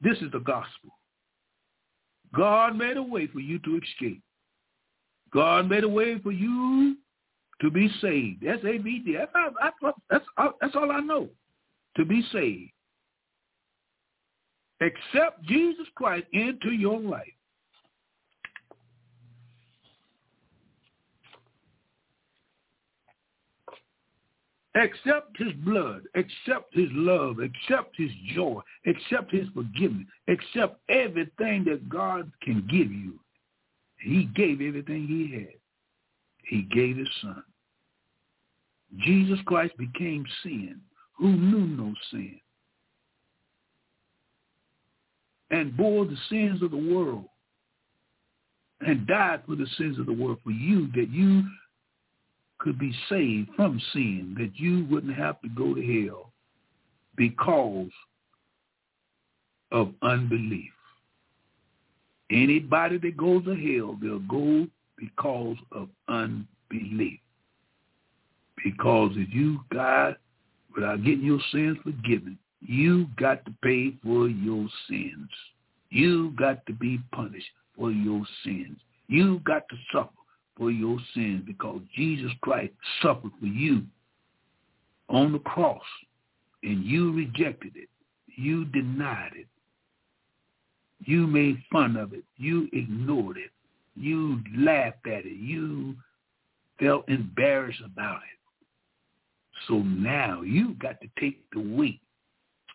this is the gospel. God made a way for you to escape. God made a way for you to be saved. S-A-V-D. That's, that's, all I know, to be saved. Accept Jesus Christ into your life. Accept his blood, accept his love, accept his joy, accept his forgiveness, accept everything that God can give you. He gave everything he had. He gave his son. Jesus Christ became sin who knew no sin and bore the sins of the world and died for the sins of the world for you that you could be saved from sin, that you wouldn't have to go to hell because of unbelief. Anybody that goes to hell, they'll go because of unbelief. Because if you die without getting your sins forgiven, you got to pay for your sins. You got to be punished for your sins. You got to suffer for your sins because Jesus Christ suffered for you on the cross and you rejected it. You denied it. You made fun of it. You ignored it. You laughed at it. You felt embarrassed about it. So now you've got to take the weight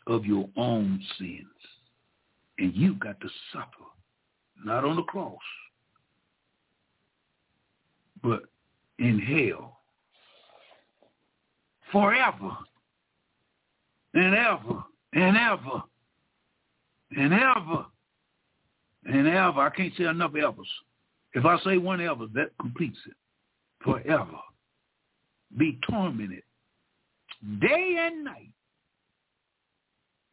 of your own sins. And you've got to suffer, not on the cross, but in hell forever and ever and ever and ever and ever. I can't say enough evers. If I say one ever, that completes it. Forever. Be tormented day and night.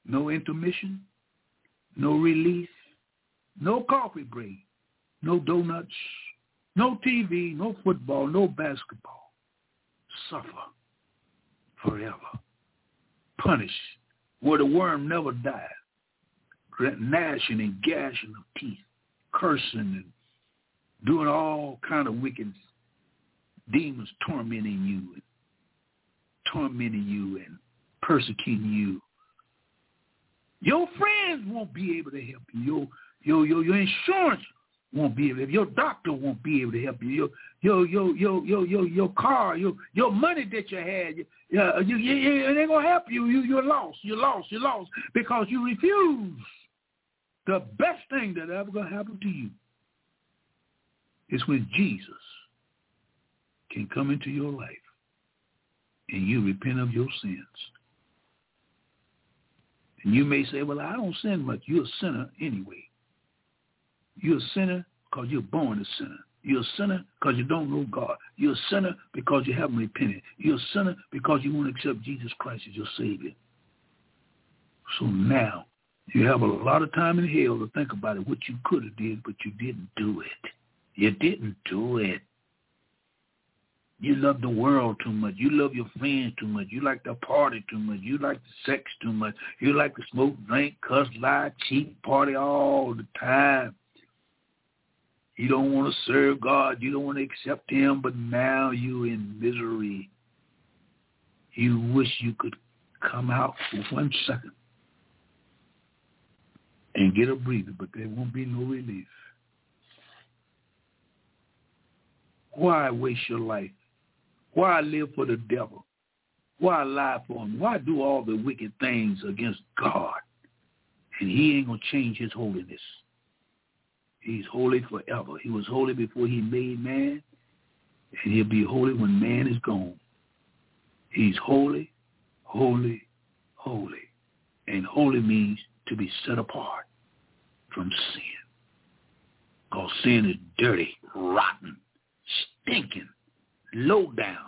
No intermission, no release, no coffee break, no donuts, no TV, no football, no basketball. Suffer forever. Punish where the worm never dies. Gnashing and gashing of teeth, cursing and doing all kind of wicked demons tormenting you and tormenting you and persecuting you. Your friends won't be able to help you. Your your your, your insurance won't be able to, your doctor won't be able to help you. Your your your your your your, car, your your money that you had, uh, you, you, you, it ain't gonna help you. You you're lost. You're lost. You're lost because you refuse. The best thing that ever gonna happen to you is when Jesus can come into your life and you repent of your sins. And you may say, well, I don't sin much. You're a sinner anyway. You're a sinner because you're born a sinner. You're a sinner because you don't know God. You're a sinner because you haven't repented. You're a sinner because you won't accept Jesus Christ as your Savior. So now you have a lot of time in hell to think about it, what you could have did, but you didn't do it. You didn't do it. You love the world too much. You love your friends too much. You like to party too much. You like the sex too much. You like to smoke, drink, cuss, lie, cheat, party all the time. You don't want to serve God. You don't want to accept him, but now you're in misery. You wish you could come out for one second and get a breather, but there won't be no relief. Why waste your life? Why live for the devil? Why lie for him? Why do all the wicked things against God? And he ain't going to change his holiness. He's holy forever. He was holy before he made man, and he'll be holy when man is gone. He's holy, holy, holy. And holy means to be set apart from sin. Because sin is dirty, rotten, stinking, low down.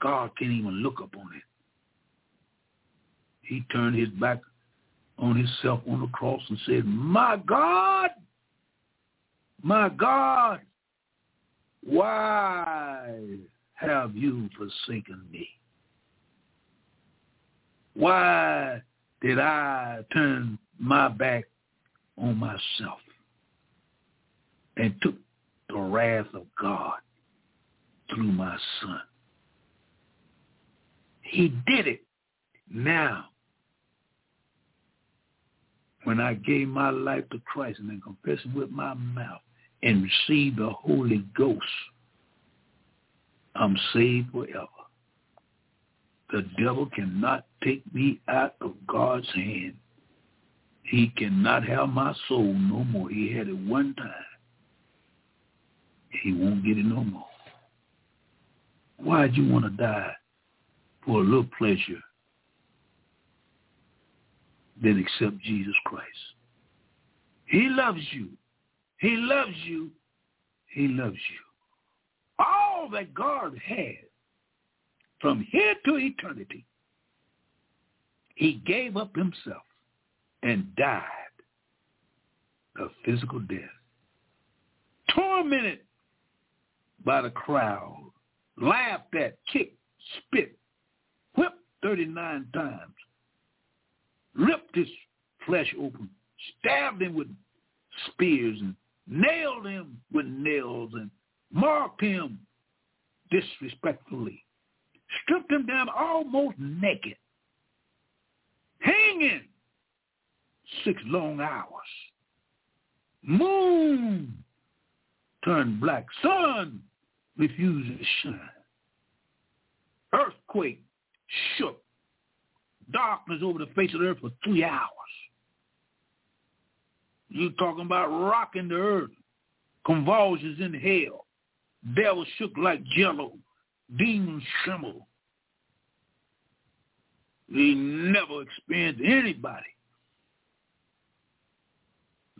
God can't even look upon it. He turned his back on himself on the cross and said, My God, my God, why have you forsaken me? Why did I turn my back on myself and took the wrath of God through my son? He did it now when I gave my life to Christ and then confessed with my mouth and receive the Holy Ghost, I'm saved forever. The devil cannot take me out of God's hand. He cannot have my soul no more. He had it one time. He won't get it no more. Why'd you want to die for a little pleasure than accept Jesus Christ? He loves you. He loves you. He loves you. All that God has from here to eternity, he gave up himself and died a physical death. Tormented by the crowd, laughed at, kicked, spit, whipped 39 times, ripped his flesh open, stabbed him with spears and nailed him with nails and marked him disrespectfully, stripped him down almost naked, hanging six long hours. Moon turned black. Sun refused to shine. Earthquake shook. Darkness over the face of the earth for three hours. You talking about rocking the earth, convulsions in hell. Devil shook like jello. Demons tremble. We never experienced anybody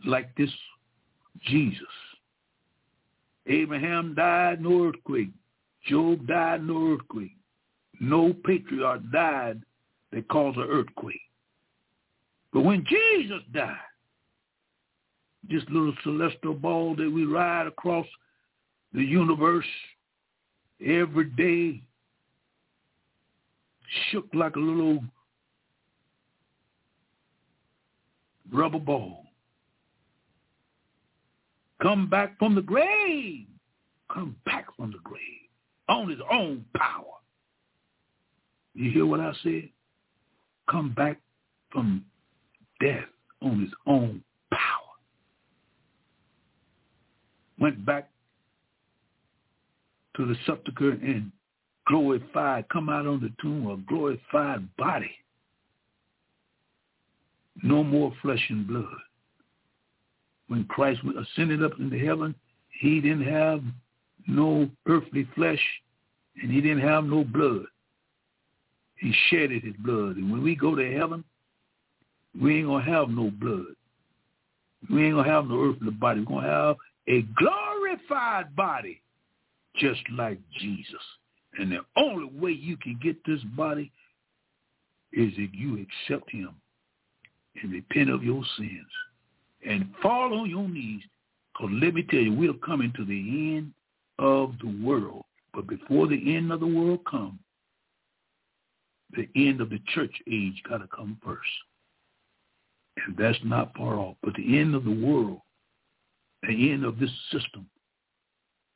like this Jesus. Abraham died, no earthquake. Job died, no earthquake. No patriarch died that caused an earthquake. But when Jesus died, this little celestial ball that we ride across the universe every day shook like a little rubber ball. Come back from the grave. Come back from the grave on his own power. You hear what I said? Come back from death on his own went back to the sepulchre and glorified, come out on the tomb, a glorified body. No more flesh and blood. When Christ ascended up into heaven, he didn't have no earthly flesh and he didn't have no blood. He shedded his blood. And when we go to heaven, we ain't going to have no blood. We ain't going to have no earthly body. We're going to have a glorified body just like Jesus. And the only way you can get this body is if you accept him and repent of your sins and fall on your knees. Because let me tell you, we're coming to the end of the world. But before the end of the world come, the end of the church age got to come first. And that's not far off. But the end of the world, the end of this system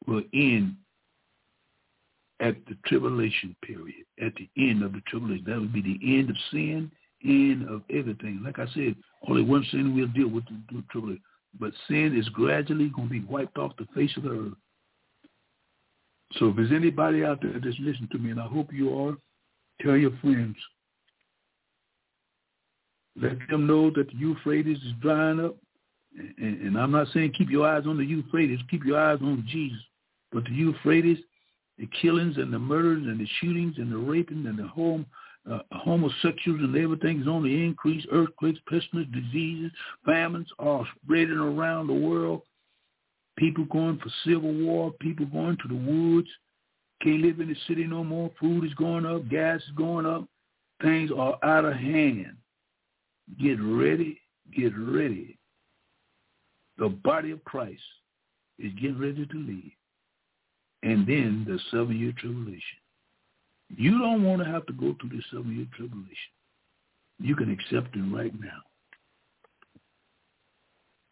will end at the tribulation period, at the end of the tribulation. That would be the end of sin, end of everything. Like I said, only one sin we'll deal with the tribulation. But sin is gradually going to be wiped off the face of the earth. So if there's anybody out there that's listening to me, and I hope you are, tell your friends. Let them know that the Euphrates is drying up. And, and I'm not saying keep your eyes on the Euphrates, keep your eyes on Jesus. But the Euphrates, the killings and the murders and the shootings and the raping and the home uh, homosexuals and everything is on the increase. Earthquakes, pestilence, diseases, famines are spreading around the world. People going for civil war. People going to the woods. Can't live in the city no more. Food is going up. Gas is going up. Things are out of hand. Get ready. Get ready. The body of Christ is getting ready to leave. And then the seven-year tribulation. You don't want to have to go through the seven-year tribulation. You can accept it right now.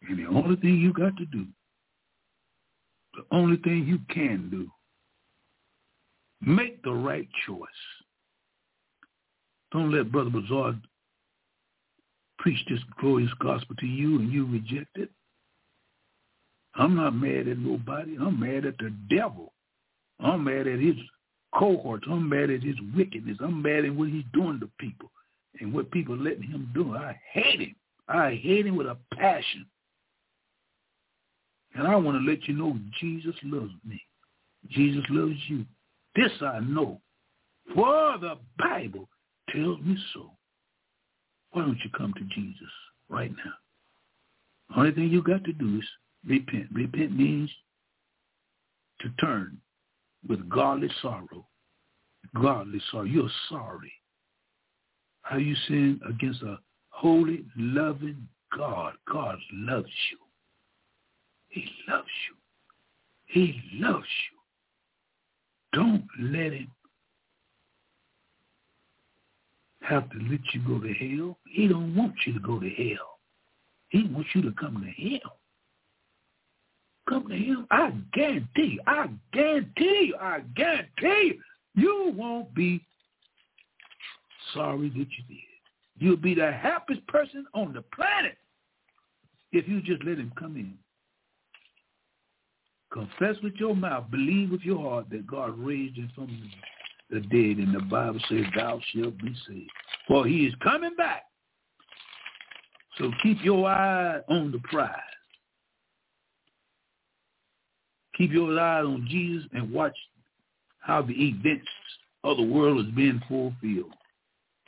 And the only thing you got to do, the only thing you can do, make the right choice. Don't let Brother Bazaar preach this glorious gospel to you and you reject it. I'm not mad at nobody. I'm mad at the devil. I'm mad at his cohorts. I'm mad at his wickedness. I'm mad at what he's doing to people and what people letting him do. I hate him. I hate him with a passion. And I want to let you know Jesus loves me. Jesus loves you. This I know, for the Bible tells me so. Why don't you come to Jesus right now? The Only thing you got to do is repent. Repent means to turn with godly sorrow. Godly sorrow. You're sorry. How you sin against a holy, loving God. God loves you. He loves you. He loves you. Don't let him have to let you go to hell. He don't want you to go to hell. He wants you to come to him. Come to him. I guarantee I guarantee I guarantee you, won't be sorry that you did. You'll be the happiest person on the planet if you just let him come in. Confess with your mouth, believe with your heart that God raised him from the dead, and the Bible says, thou shalt be saved. For he is coming back. So keep your eye on the prize. Keep your eyes on Jesus and watch how the events of the world is being fulfilled.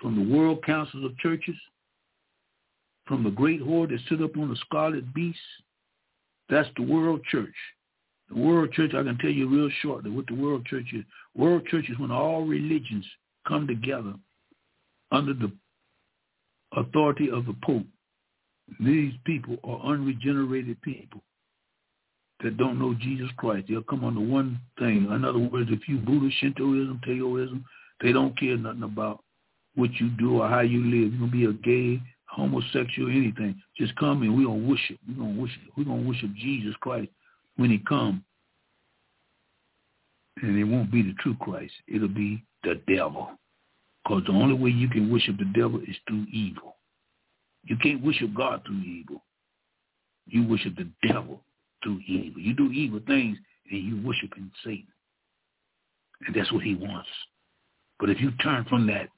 From the world councils of churches, from the great horde that stood up on the scarlet beast, that's the world church. The world church, I can tell you real shortly what the world church is. World church is when all religions come together under the authority of the Pope. These people are unregenerated people that don't know Jesus Christ. They'll come on to one thing. In other words, if you Buddhist, Shintoism, Taoism, they don't care nothing about what you do or how you live. You're gonna be a gay, homosexual, anything. Just come and we're gonna worship. We're gonna worship. We're gonna worship Jesus Christ when he come. And it won't be the true Christ. It'll be the devil. Because the only way you can worship the devil is through evil. You can't worship God through evil. You worship the devil through evil. You do evil things and you worshiping Satan. And that's what he wants. But if you turn from that,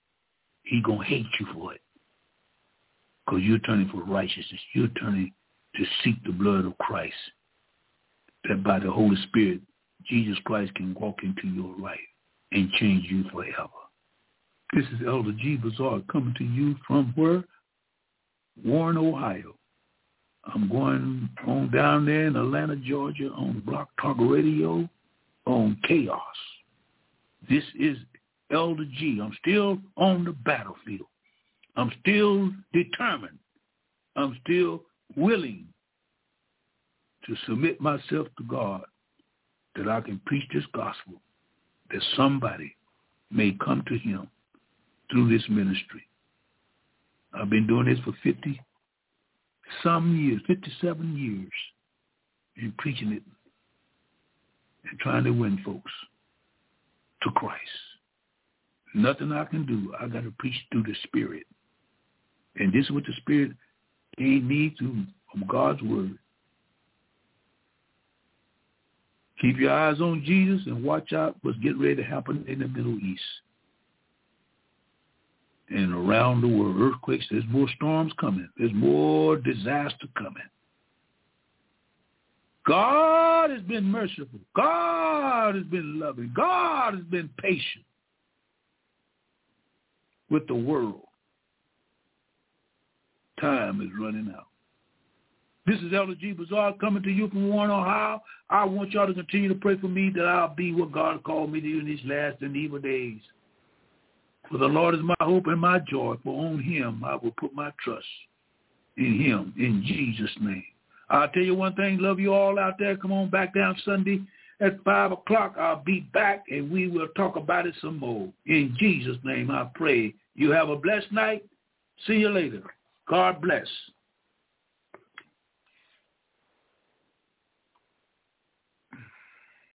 he going to hate you for it. Because you're turning for righteousness. You're turning to seek the blood of Christ that by the Holy Spirit, Jesus Christ can walk into your life and change you forever. This is Elder G. Bazaar coming to you from where? Warren, Ohio. I'm going on down there in Atlanta, Georgia on Block Talk Radio on Chaos. This is Elder G. I'm still on the battlefield. I'm still determined. I'm still willing to submit myself to God that I can preach this gospel that somebody may come to him through this ministry. I've been doing this for 50 some years, 57 years, and preaching it and trying to win folks to Christ. Nothing I can do. I got to preach through the Spirit. And this is what the Spirit gave me through God's Word. Keep your eyes on Jesus and watch out what's getting ready to happen in the Middle East and around the world. Earthquakes, there's more storms coming. There's more disaster coming. God has been merciful. God has been loving. God has been patient with the world. Time is running out. This is Elder G. Bazaar coming to you from Warren, Ohio. I want y'all to continue to pray for me that I'll be what God called me to do in these last and evil days. For the Lord is my hope and my joy, for on him I will put my trust in him, in Jesus' name. I'll tell you one thing, love you all out there. Come on back down Sunday at 5 o'clock. I'll be back and we will talk about it some more. In Jesus' name I pray. You have a blessed night. See you later. God bless.